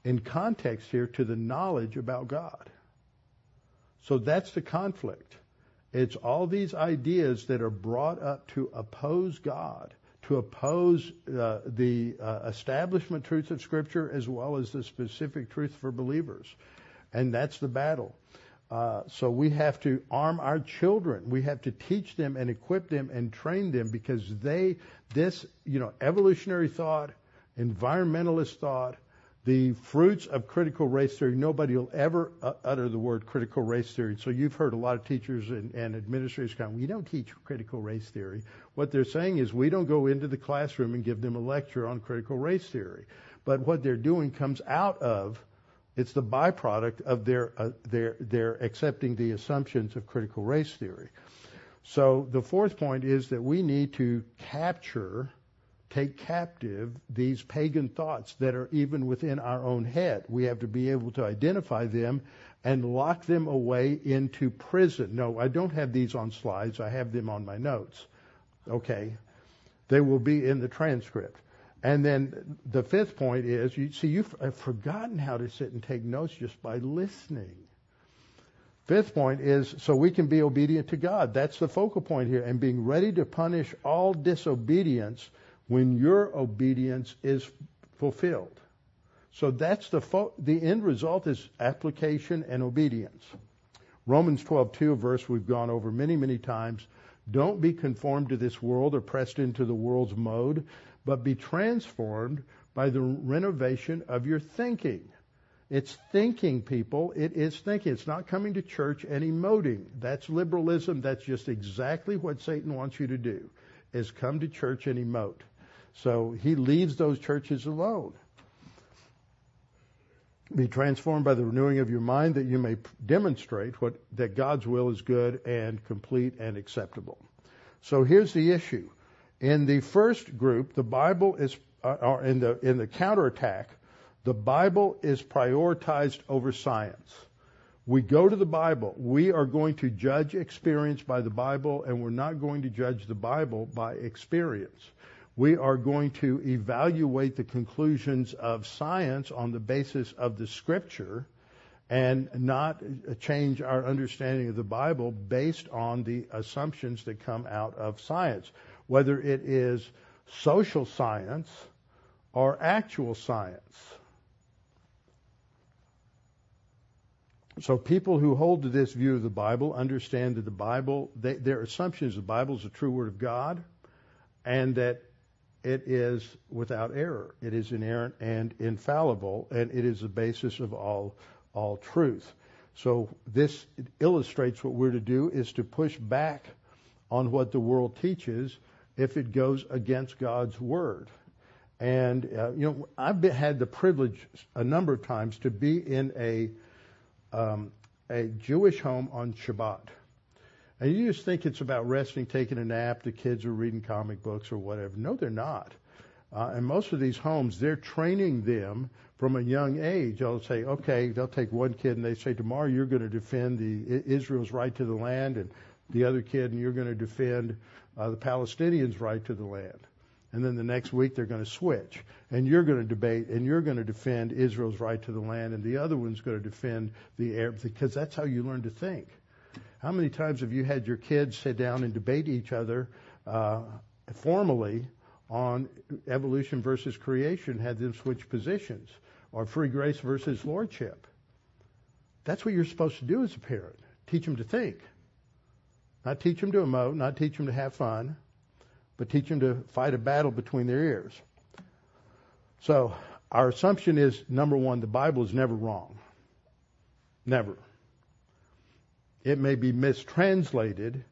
in context here to the knowledge about God. So that's the conflict. It's all these ideas that are brought up to oppose God, oppose uh, the uh, establishment truths of Scripture as well as the specific truth for believers. And that's the battle. Uh, so we have to arm our children. We have to teach them and equip them and train them because they, this, you know, evolutionary thought, environmentalist thought, the fruits of critical race theory, nobody will ever uh, utter the word critical race theory. So you've heard a lot of teachers and, and administrators come, we don't teach critical race theory. What they're saying is we don't go into the classroom and give them a lecture on critical race theory. But what they're doing comes out of it's the byproduct of their, uh, their, their accepting the assumptions of critical race theory. So the fourth point is that we need to capture, take captive these pagan thoughts that are even within our own head. We have to be able to identify them and lock them away into prison. No, I don't have these on slides. I have them on my notes. Okay. They will be in the transcript. And then the fifth point is, you see, you've forgotten how to sit and take notes just by listening. Fifth point is, so we can be obedient to God. That's the focal point here, and being ready to punish all disobedience when your obedience is fulfilled. So that's the fo- the end result is application and obedience. Romans 12:2, a verse we've gone over many many times. Don't be conformed to this world or pressed into the world's mode, but be transformed by the renovation of your thinking. It's thinking, people. It is thinking. It's not coming to church and emoting. That's liberalism. That's just exactly what Satan wants you to do, is come to church and emote. So he leaves those churches alone. Be transformed by the renewing of your mind that you may demonstrate what, that God's will is good and complete and acceptable. So here's the issue. In the first group, the Bible is, uh, or in the, in the counterattack, the Bible is prioritized over science. We go to the Bible. We are going to judge experience by the Bible, and we're not going to judge the Bible by experience we are going to evaluate the conclusions of science on the basis of the scripture and not change our understanding of the Bible based on the assumptions that come out of science, whether it is social science or actual science. So people who hold to this view of the Bible understand that the Bible, they, their assumption is the Bible is the true Word of God, and that it is without error. It is inerrant and infallible, and it is the basis of all all truth. So this illustrates what we're to do is to push back on what the world teaches if it goes against God's word. And uh, you know, I've been, had the privilege a number of times to be in a um, a Jewish home on Shabbat. And you just think it's about resting, taking a nap, the kids are reading comic books or whatever. No, they're not. Uh, and most of these homes, they're training them from a young age. They'll say, okay, they'll take one kid and they say, tomorrow you're going to defend the Israel's right to the land, and the other kid, and you're going to defend uh, the Palestinians' right to the land. And then the next week they're going to switch, and you're going to debate, and you're going to defend Israel's right to the land, and the other one's going to defend the Arabs, because that's how you learn to think. How many times have you had your kids sit down and debate each other uh, formally on evolution versus creation, had them switch positions, or free grace versus lordship? That's what you're supposed to do as a parent. Teach them to think. Not teach them to emote, not teach them to have fun, but teach them to fight a battle between their ears. So, our assumption is number one, the Bible is never wrong. Never. It may be mistranslated.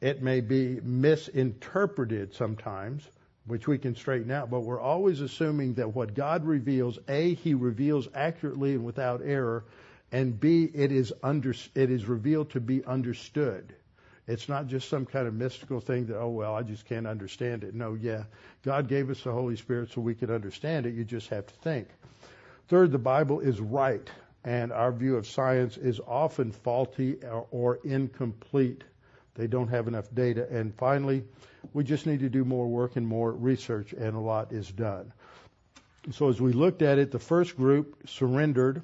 It may be misinterpreted sometimes, which we can straighten out, but we're always assuming that what God reveals, A, He reveals accurately and without error, and B, it is, under, it is revealed to be understood. It's not just some kind of mystical thing that, oh, well, I just can't understand it. No, yeah. God gave us the Holy Spirit so we could understand it. You just have to think. Third, the Bible is right and our view of science is often faulty or, or, incomplete. They don't have enough data. And finally, we just need to do more work and more research, and a lot is done. So as we looked at it, the first group surrendered,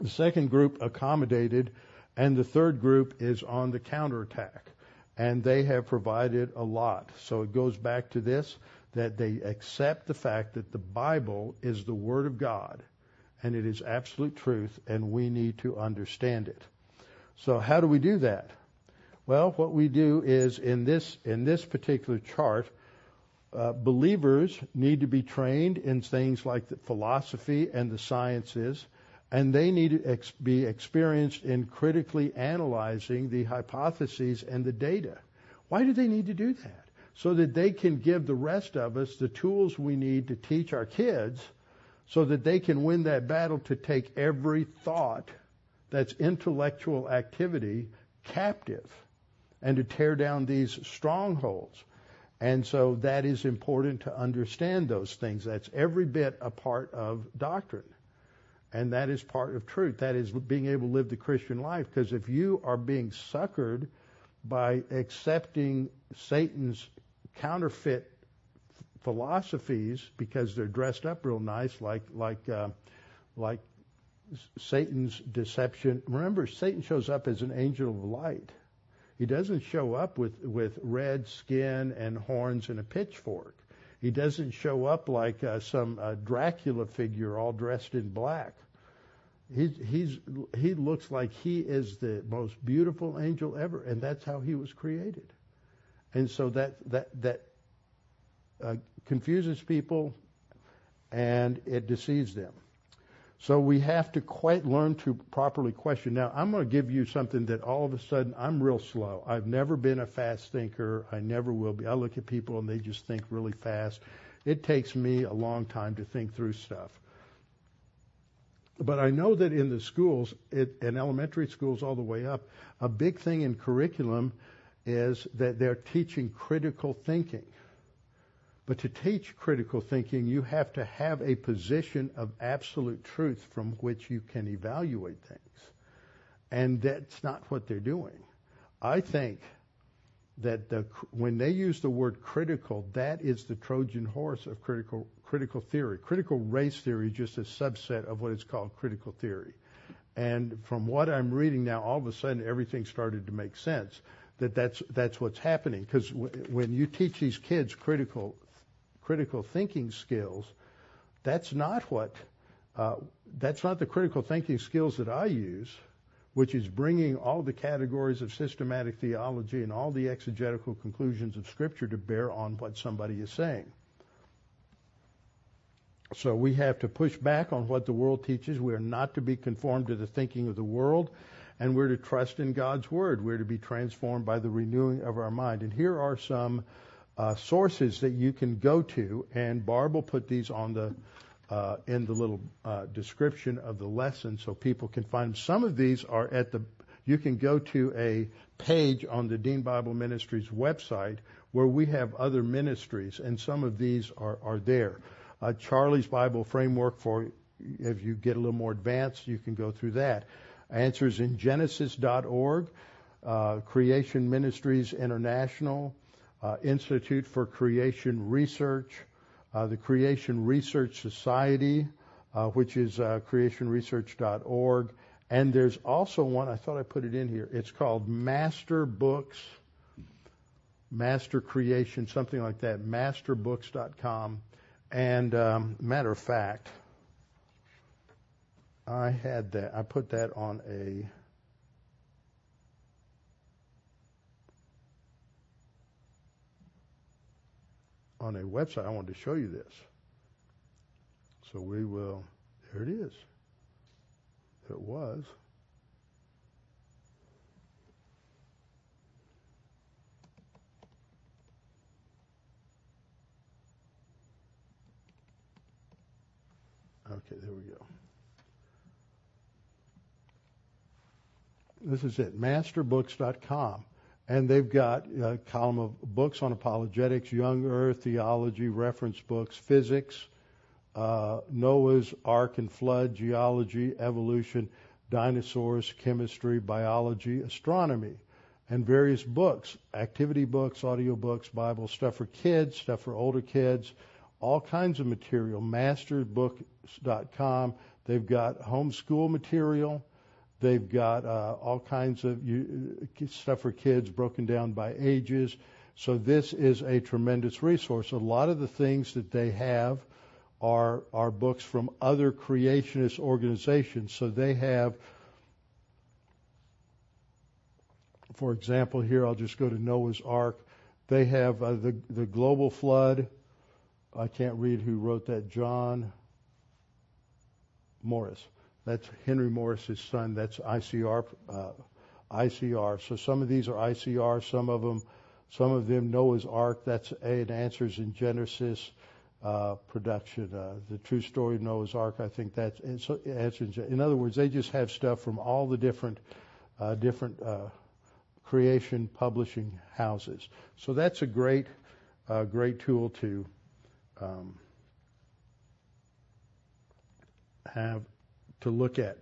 the second group accommodated, and the third group is on the counterattack. And they have provided a lot. So it goes back to this that they accept the fact that the Bible is the Word of God and it is absolute truth, and we need to understand it. So how do we do that? Well, what we do is in this in this particular chart, uh, believers need to be trained in things like philosophy and the sciences, and they need to ex- be experienced in critically analyzing the hypotheses and the data. Why do they need to do that? So that they can give the rest of us the tools we need to teach our kids so that they can win that battle to take every thought that's intellectual activity captive and to tear down these strongholds. And so that is important to understand those things. That's every bit a part of doctrine. And that is part of truth. That is being able to live the Christian life. Because if you are being suckered by accepting Satan's counterfeit philosophies because they're dressed up real nice, like like uh, like Satan's deception. Remember, Satan shows up as an angel of light. He doesn't show up with with red skin and horns and a pitchfork. He doesn't show up like uh, some uh, Dracula figure all dressed in black. He's, he's, he looks like he is the most beautiful angel ever, and that's how he was created. And so that that that uh, confuses people, and it deceives them. So we have to quite learn to properly question. Now, I'm going to give you something that all of a sudden I'm real slow. I've never been a fast thinker. I never will be. I look at people and they just think really fast. It takes me a long time to think through stuff. But I know that in the schools, it, in elementary schools all the way up, a big thing in curriculum is that they're teaching critical thinking. But to teach critical thinking, you have to have a position of absolute truth from which you can evaluate things. And that's not what they're doing. I think that the, when they use the word critical, that is the Trojan horse of critical, critical theory. Critical race theory is just a subset of what is called critical theory. And from what I'm reading now, all of a sudden everything started to make sense that that's, that's what's happening. Because w- when you teach these kids critical critical thinking skills, that's not what uh, that's not the critical thinking skills that I use, which is bringing all the categories of systematic theology and all the exegetical conclusions of Scripture to bear on what somebody is saying. So we have to push back on what the world teaches. We are not to be conformed to the thinking of the world, and we're to trust in God's Word. We're to be transformed by the renewing of our mind. And here are some uh, sources that you can go to, and Barb will put these on the uh, in the little uh, description of the lesson so people can find them. Some of these are at the you can go to a page on the Dean Bible Ministries website where we have other ministries, and some of these are, are there. Uh, Charlie's Bible Framework for if you get a little more advanced, you can go through that. Answers in Genesis.org, uh, Creation Ministries International, Institute for Creation Research, uh, the Creation Research Society, uh, which is uh, creationresearch.org, and there's also one, I thought I put it in here. It's called Master Books, Master Creation, something like that, masterbooks.com. And um, matter of fact, I had that, I put that on a on a website. I wanted to show you this. So we will, there it is. It was. Okay, there we go. This is it, masterbooks.com and they've got a column of books on apologetics, young earth, theology, reference books, physics, uh, Noah's Ark and Flood, geology, evolution, dinosaurs, chemistry, biology, astronomy, and various books, activity books, audio books, Bible, stuff for kids, stuff for older kids, all kinds of material. Masterbooks.com. They've got homeschool material. They've got uh, all kinds of stuff for kids broken down by ages. So this is a tremendous resource. A lot of the things that they have are are books from other creationist organizations. So they have, for example, here I'll just go to Noah's Ark. They have uh, the the global flood. I can't read who wrote that. John Morris. That's Henry Morris's son. That's ICR. Uh, ICR. So some of these are ICR. Some of them, some of them Noah's Ark. That's a, an Answers in Genesis uh, production. Uh, the True Story of Noah's Ark. I think that's so answers. In other words, they just have stuff from all the different uh, different uh, creation publishing houses. So that's a great uh, great tool to um, have to look at.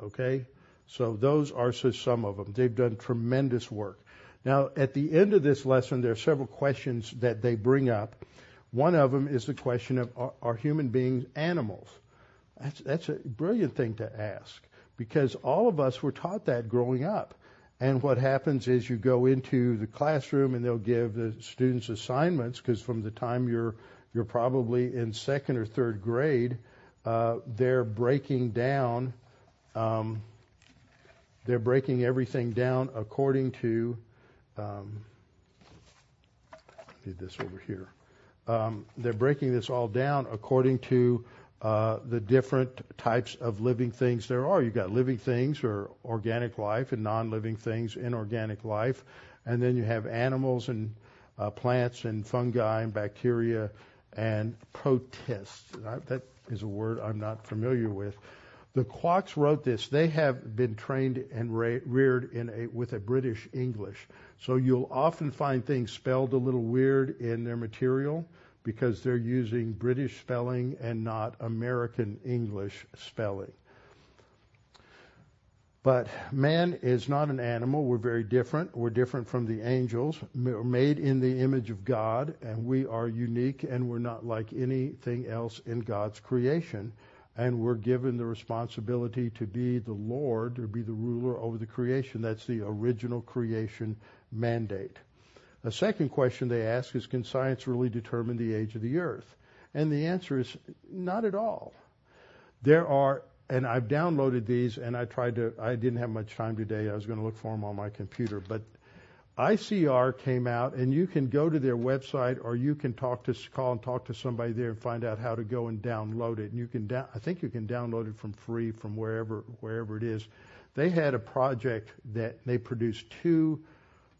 Okay? So those are just some of them. They've done tremendous work. Now, at the end of this lesson, there are several questions that they bring up. One of them is the question of are, are human beings animals? That's, that's a brilliant thing to ask because all of us were taught that growing up. And what happens is you go into the classroom and they'll give the students assignments because from the time you're you're probably in second or third grade, uh, they're breaking down, um, they're breaking everything down according to. Um, need this over here. Um, they're breaking this all down according to uh, the different types of living things there are. You've got living things or organic life and non-living things, inorganic life, and then you have animals and uh, plants and fungi and bacteria and protists. That is a word I'm not familiar with. The Quacks wrote this. They have been trained and reared in a, with a British English. So you'll often find things spelled a little weird in their material because they're using British spelling and not American English spelling. But man is not an animal. We're very different. We're different from the angels. We're made in the image of God, and we are unique, and we're not like anything else in God's creation. And we're given the responsibility to be the Lord, or be the ruler over the creation. That's the original creation mandate. A second question they ask is Can science really determine the age of the earth? And the answer is not at all. There are, and I've downloaded these and I tried to, I didn't have much time today. I was going to look for them on my computer, but ICR came out and you can go to their website or you can talk to, call and talk to somebody there and find out how to go and download it. And you can, down, I think you can download it from free from wherever, wherever it is. They had a project that they produced two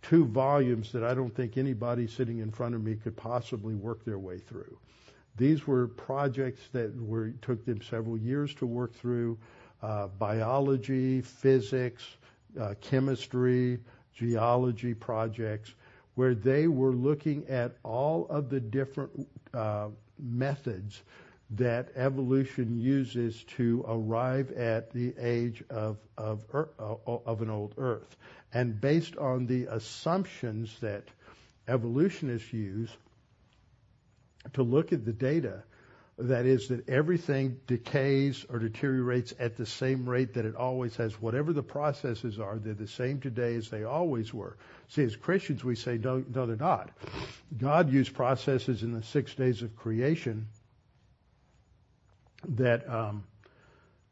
two volumes that I don't think anybody sitting in front of me could possibly work their way through. These were projects that were took them several years to work through uh, biology, physics, uh, chemistry, geology projects, where they were looking at all of the different uh, methods that evolution uses to arrive at the age of of, of an old Earth. And based on the assumptions that evolutionists use to look at the data, that is, that everything decays or deteriorates at the same rate that it always has. Whatever the processes are, they're the same today as they always were. See, as Christians, we say, no, no they're not. God used processes in the six days of creation that um,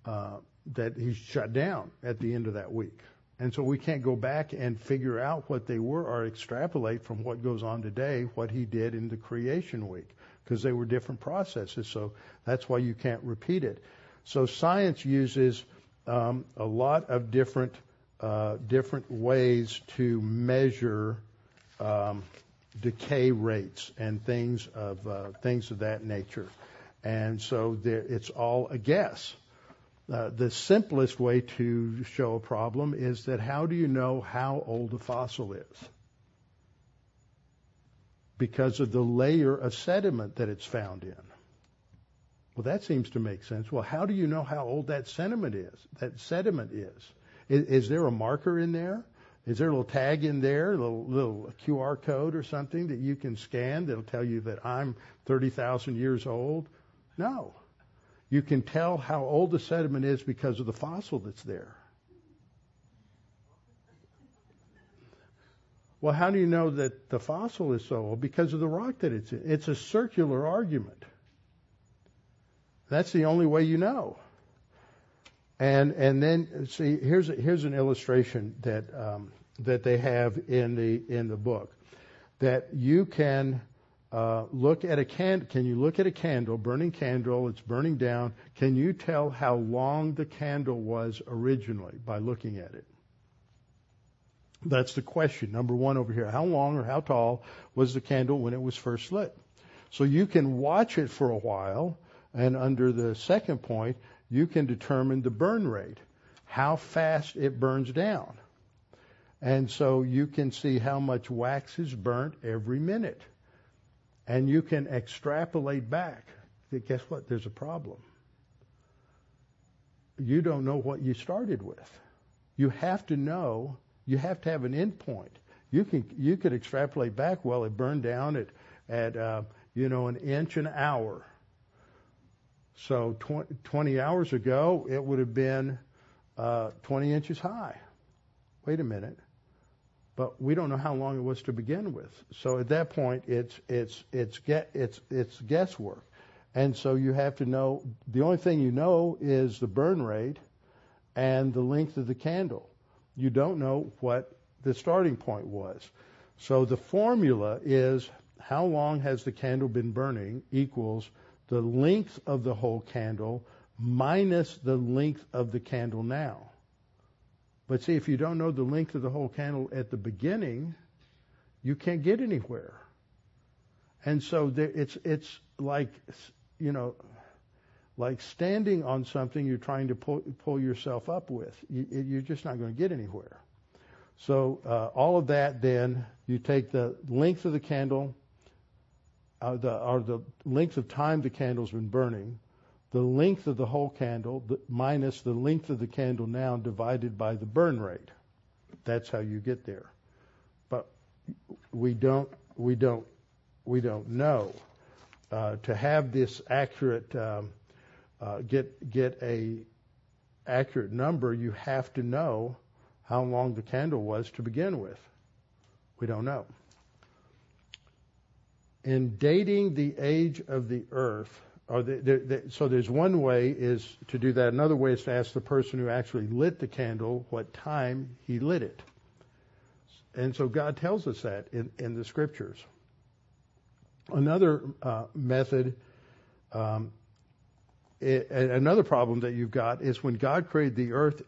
uh, that He shut down at the end of that week. And so we can't go back and figure out what they were or extrapolate from what goes on today what he did in the creation week because they were different processes. So that's why you can't repeat it. So science uses um, a lot of different uh, different ways to measure um, decay rates and things of uh, things of that nature. And so there, it's all a guess. Uh, the simplest way to show a problem is that how do you know how old a fossil is? Because of the layer of sediment that it's found in. Well, that seems to make sense. Well, how do you know how old that sediment is? That sediment is. Is, is there a marker in there? Is there a little tag in there, a little, little QR code or something that you can scan that'll tell you that I'm 30,000 years old? No. You can tell how old the sediment is because of the fossil that's there. Well, how do you know that the fossil is so old? Because of the rock that it's in. It's a circular argument. That's the only way you know. And and then see here's a, here's an illustration that um, that they have in the in the book that you can uh, look at a can. Can you look at a candle, burning candle? It's burning down. Can you tell how long the candle was originally by looking at it? That's the question. Number one over here. How long or how tall was the candle when it was first lit? So you can watch it for a while, and under the second point, you can determine the burn rate, how fast it burns down. And so you can see how much wax is burnt every minute. And you can extrapolate back guess what? There's a problem. You don't know what you started with. You have to know, you have to have an endpoint. you can you could extrapolate back. Well, it burned down at at uh, you know an inch an hour. So 20, 20 hours ago, it would have been uh, 20 inches high. Wait a minute. But we don't know how long it was to begin with. So at that point, it's it's it's get it's it's guesswork. And so you have to know the only thing you know is the burn rate and the length of the candle. You don't know what the starting point was. So the formula is how long has the candle been burning equals the length of the whole candle minus the length of the candle now. But see, if you don't know the length of the whole candle at the beginning, you can't get anywhere. And so there, it's it's like you know, like standing on something you're trying to pull, pull yourself up with. You, you're just not going to get anywhere. So uh, all of that, then you take the length of the candle, uh, the, or the length of time the candle's been burning, the length of the whole candle the, minus the length of the candle now divided by the burn rate. That's how you get there. But we don't, we don't, we don't know. Uh, to have this accurate, um, uh, get get a accurate number, you have to know how long the candle was to begin with. We don't know. In dating the age of the earth, or the, the, the, so there's one way is to do that. Another way is to ask the person who actually lit the candle what time he lit it. And so God tells us that in, in the scriptures. Another uh, method, um, it, another problem that you've got is when God created the earth,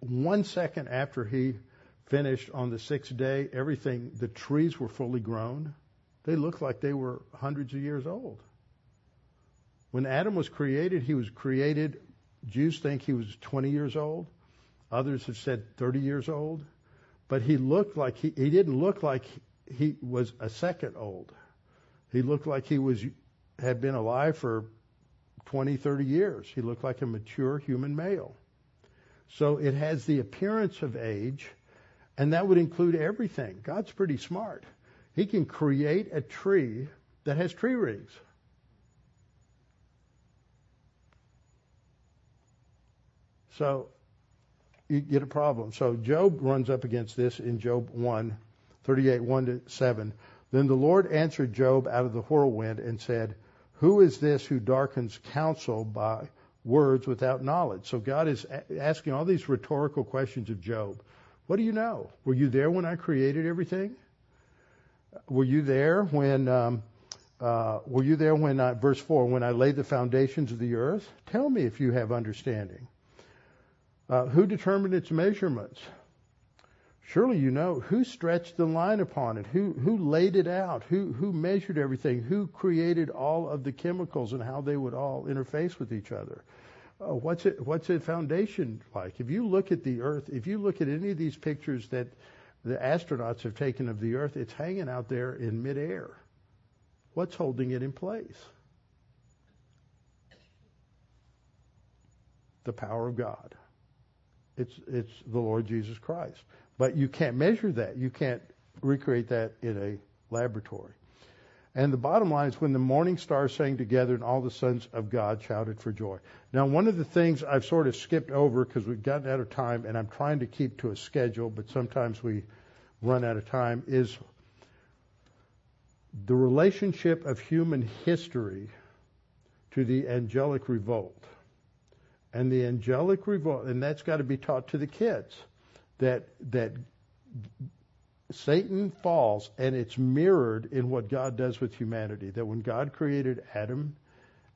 one second after He finished on the sixth day, everything, the trees were fully grown. They looked like they were hundreds of years old. When Adam was created, he was created, Jews think he was 20 years old. Others have said 30 years old. But he looked like he, he didn't look like he was a second old. He looked like he was had been alive for 20, 30 years. He looked like a mature human male. So it has the appearance of age, and that would include everything. God's pretty smart. He can create a tree that has tree rings. So you get a problem. So Job runs up against this in Job 1, 38, 1 to 7. Then the Lord answered Job out of the whirlwind and said, Who is this who darkens counsel by words without knowledge? So God is asking all these rhetorical questions of Job. What do you know? Were you there when I created everything? Were you there when, um, uh, were you there when, I, verse 4, when I laid the foundations of the earth? Tell me if you have understanding. Uh, who determined its measurements? Surely you know who stretched the line upon it, who who laid it out, who who measured everything, who created all of the chemicals and how they would all interface with each other. Uh, what's it what's its foundation like? If you look at the Earth, if you look at any of these pictures that the astronauts have taken of the Earth, it's hanging out there in midair. What's holding it in place? The power of God. It's it's the Lord Jesus Christ. But you can't measure that. You can't recreate that in a laboratory. And the bottom line is when the morning stars sang together and all the sons of God shouted for joy. Now, one of the things I've sort of skipped over because we've gotten out of time and I'm trying to keep to a schedule, but sometimes we run out of time, is the relationship of human history to the angelic revolt. And the angelic revolt, and that's got to be taught to the kids that that Satan falls and it's mirrored in what God does with humanity. That when God created Adam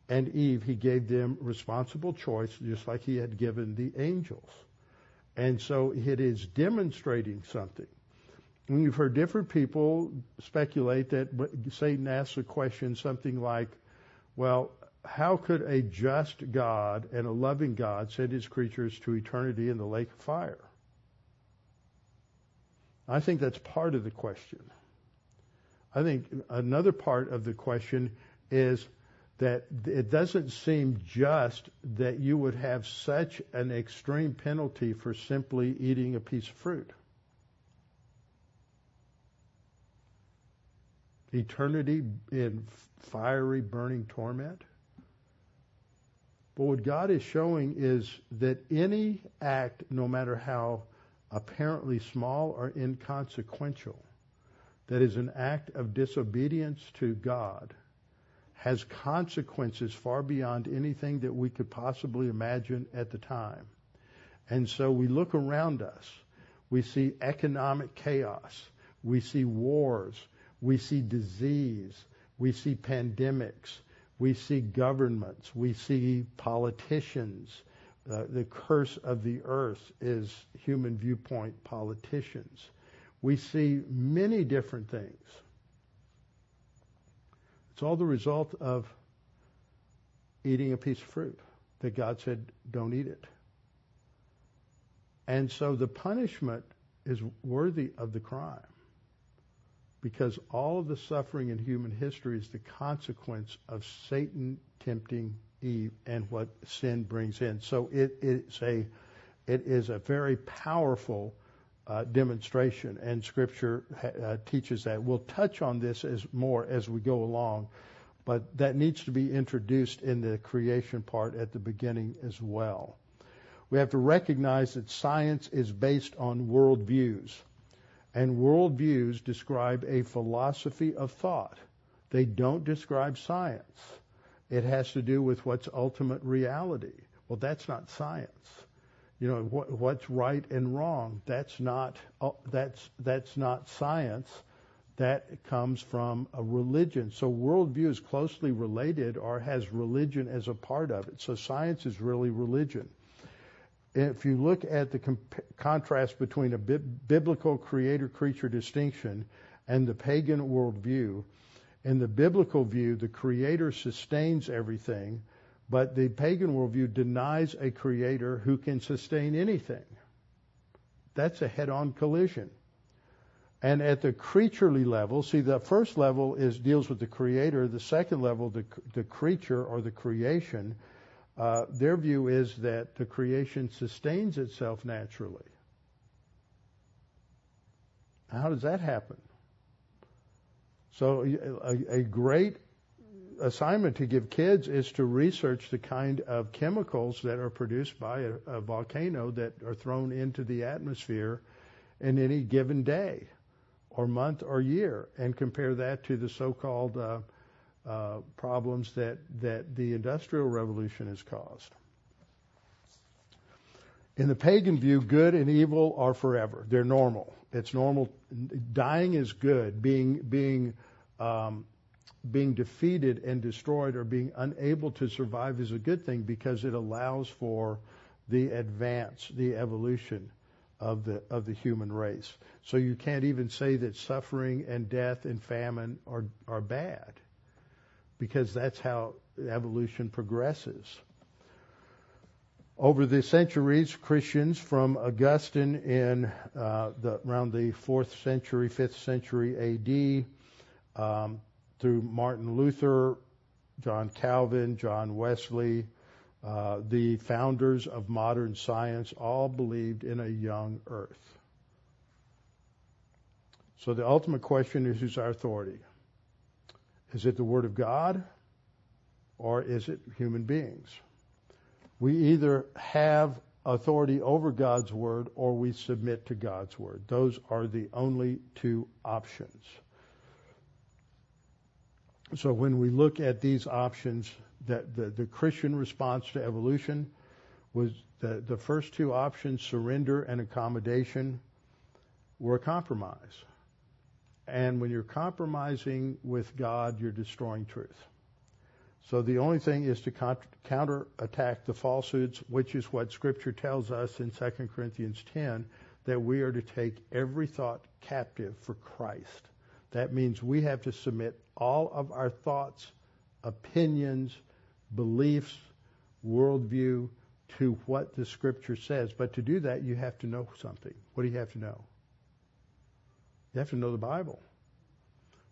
and Eve, he gave them responsible choice just like he had given the angels. And so it is demonstrating something. And you've heard different people speculate that Satan asks a question something like, well, how could a just God and a loving God send his creatures to eternity in the lake of fire? I think that's part of the question. I think another part of the question is that it doesn't seem just that you would have such an extreme penalty for simply eating a piece of fruit. eternity in fiery, burning torment. But what God is showing is that any act, no matter how apparently small or inconsequential, that is an act of disobedience to God, has consequences far beyond anything that we could possibly imagine at the time. And so we look around us. We see economic chaos. We see wars. We see disease. We see pandemics. We see governments. We see politicians. Uh, the curse of the earth is human viewpoint politicians. We see many different things. It's all the result of eating a piece of fruit that God said, don't eat it. And so the punishment is worthy of the crime because all of the suffering in human history is the consequence of Satan tempting Eve and what sin brings in. So it is a it is a very powerful uh, demonstration, and Scripture uh, teaches that. We'll touch on this as more as we go along, but that needs to be introduced in the creation part at the beginning as well. We have to recognize that science is based on worldviews, and worldviews describe a philosophy of thought. They don't describe science. It has to do with what's ultimate reality. Well, that's not science you know what, what's right and wrong. That's not uh, that's that's not science. That comes from a religion. So worldview is closely related or has religion as a part of it. So science is really religion. If you look at the comp- contrast between a bi- biblical creator-creature distinction and the pagan worldview, in the biblical view, the creator sustains everything but the pagan worldview denies a creator who can sustain anything. That's a head on collision. And at the creaturely level, see, the first level is deals with the creator. The second level, the, the creature or the creation, uh, their view is that the creation sustains itself naturally. How does that happen? So, a, a great assignment to give kids is to research the kind of chemicals that are produced by a, a volcano that are thrown into the atmosphere in any given day or month or year and compare that to the so-called uh, uh, problems that, that the Industrial Revolution has caused. In the pagan view, good and evil are forever. They're normal. It's normal. Dying is good. Being being um, being defeated and destroyed or being unable to survive is a good thing because it allows for the advance, the evolution of the of the human race. So you can't even say that suffering and death and famine are are bad because that's how evolution progresses. Over the centuries, Christians from Augustine in uh, the, around the fourth century, fifth century A.D. Um, through Martin Luther, John Calvin, John Wesley, uh, the founders of modern science all believed in a young earth. So the ultimate question is who's our authority? Is it the Word of God or is it human beings? We either have authority over God's Word or we submit to God's Word. Those are the only two options. So when we look at these options, that the, the Christian response to evolution was the, the first two options, surrender and accommodation, were a compromise. And when you're compromising with God, you're destroying truth. So the only thing is to counter attack the falsehoods, which is what Scripture tells us in 2 Corinthians 10, that we are to take every thought captive for Christ. That means we have to submit all of our thoughts, opinions, beliefs, worldview to what the scripture says. But to do that, you have to know something. What do you have to know? You have to know the Bible.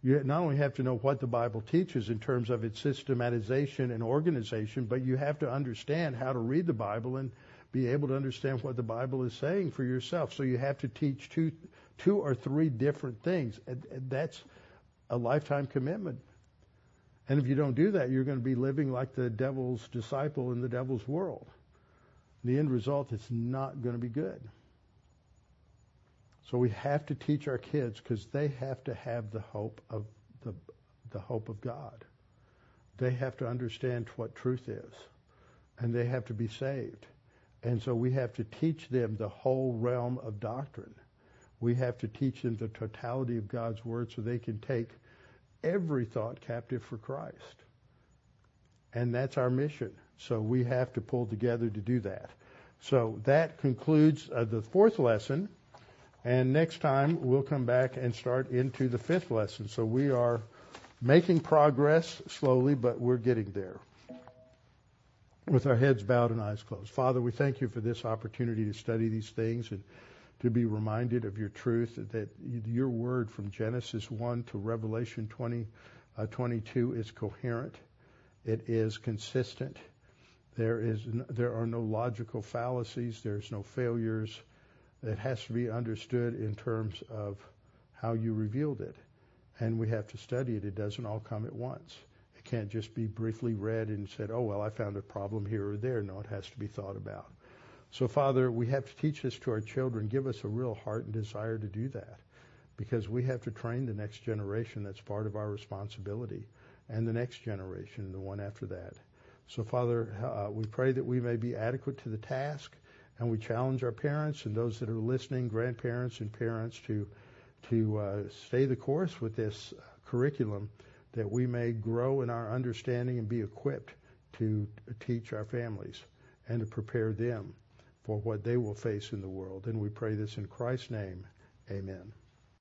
You not only have to know what the Bible teaches in terms of its systematization and organization, but you have to understand how to read the Bible and be able to understand what the Bible is saying for yourself. So you have to teach two, two or three different things. And that's a lifetime commitment. And if you don't do that, you're going to be living like the devil's disciple in the devil's world. The end result is not going to be good. So we have to teach our kids because they have to have the hope of the, the hope of God. They have to understand what truth is, and they have to be saved. And so we have to teach them the whole realm of doctrine. We have to teach them the totality of God's word so they can take every thought captive for Christ. And that's our mission. So we have to pull together to do that. So that concludes uh, the fourth lesson. And next time we'll come back and start into the fifth lesson. So we are making progress slowly, but we're getting there. With our heads bowed and eyes closed. Father, we thank you for this opportunity to study these things and to be reminded of your truth, that your word from Genesis 1 to Revelation 20, uh, 22 is coherent. It is consistent. There is there are no logical fallacies. There's no failures. It has to be understood in terms of how you revealed it, and we have to study it. It doesn't all come at once. It can't just be briefly read and said, "Oh well, I found a problem here or there." No, it has to be thought about. So, Father, we have to teach this to our children. Give us a real heart and desire to do that, because we have to train the next generation. That's part of our responsibility, and the next generation, the one after that. So, Father, uh, we pray that we may be adequate to the task, and we challenge our parents and those that are listening, grandparents and parents, to to uh, stay the course with this curriculum, that we may grow in our understanding and be equipped to teach our families and to prepare them for what they will face in the world. And we pray this in Christ's name. Amen.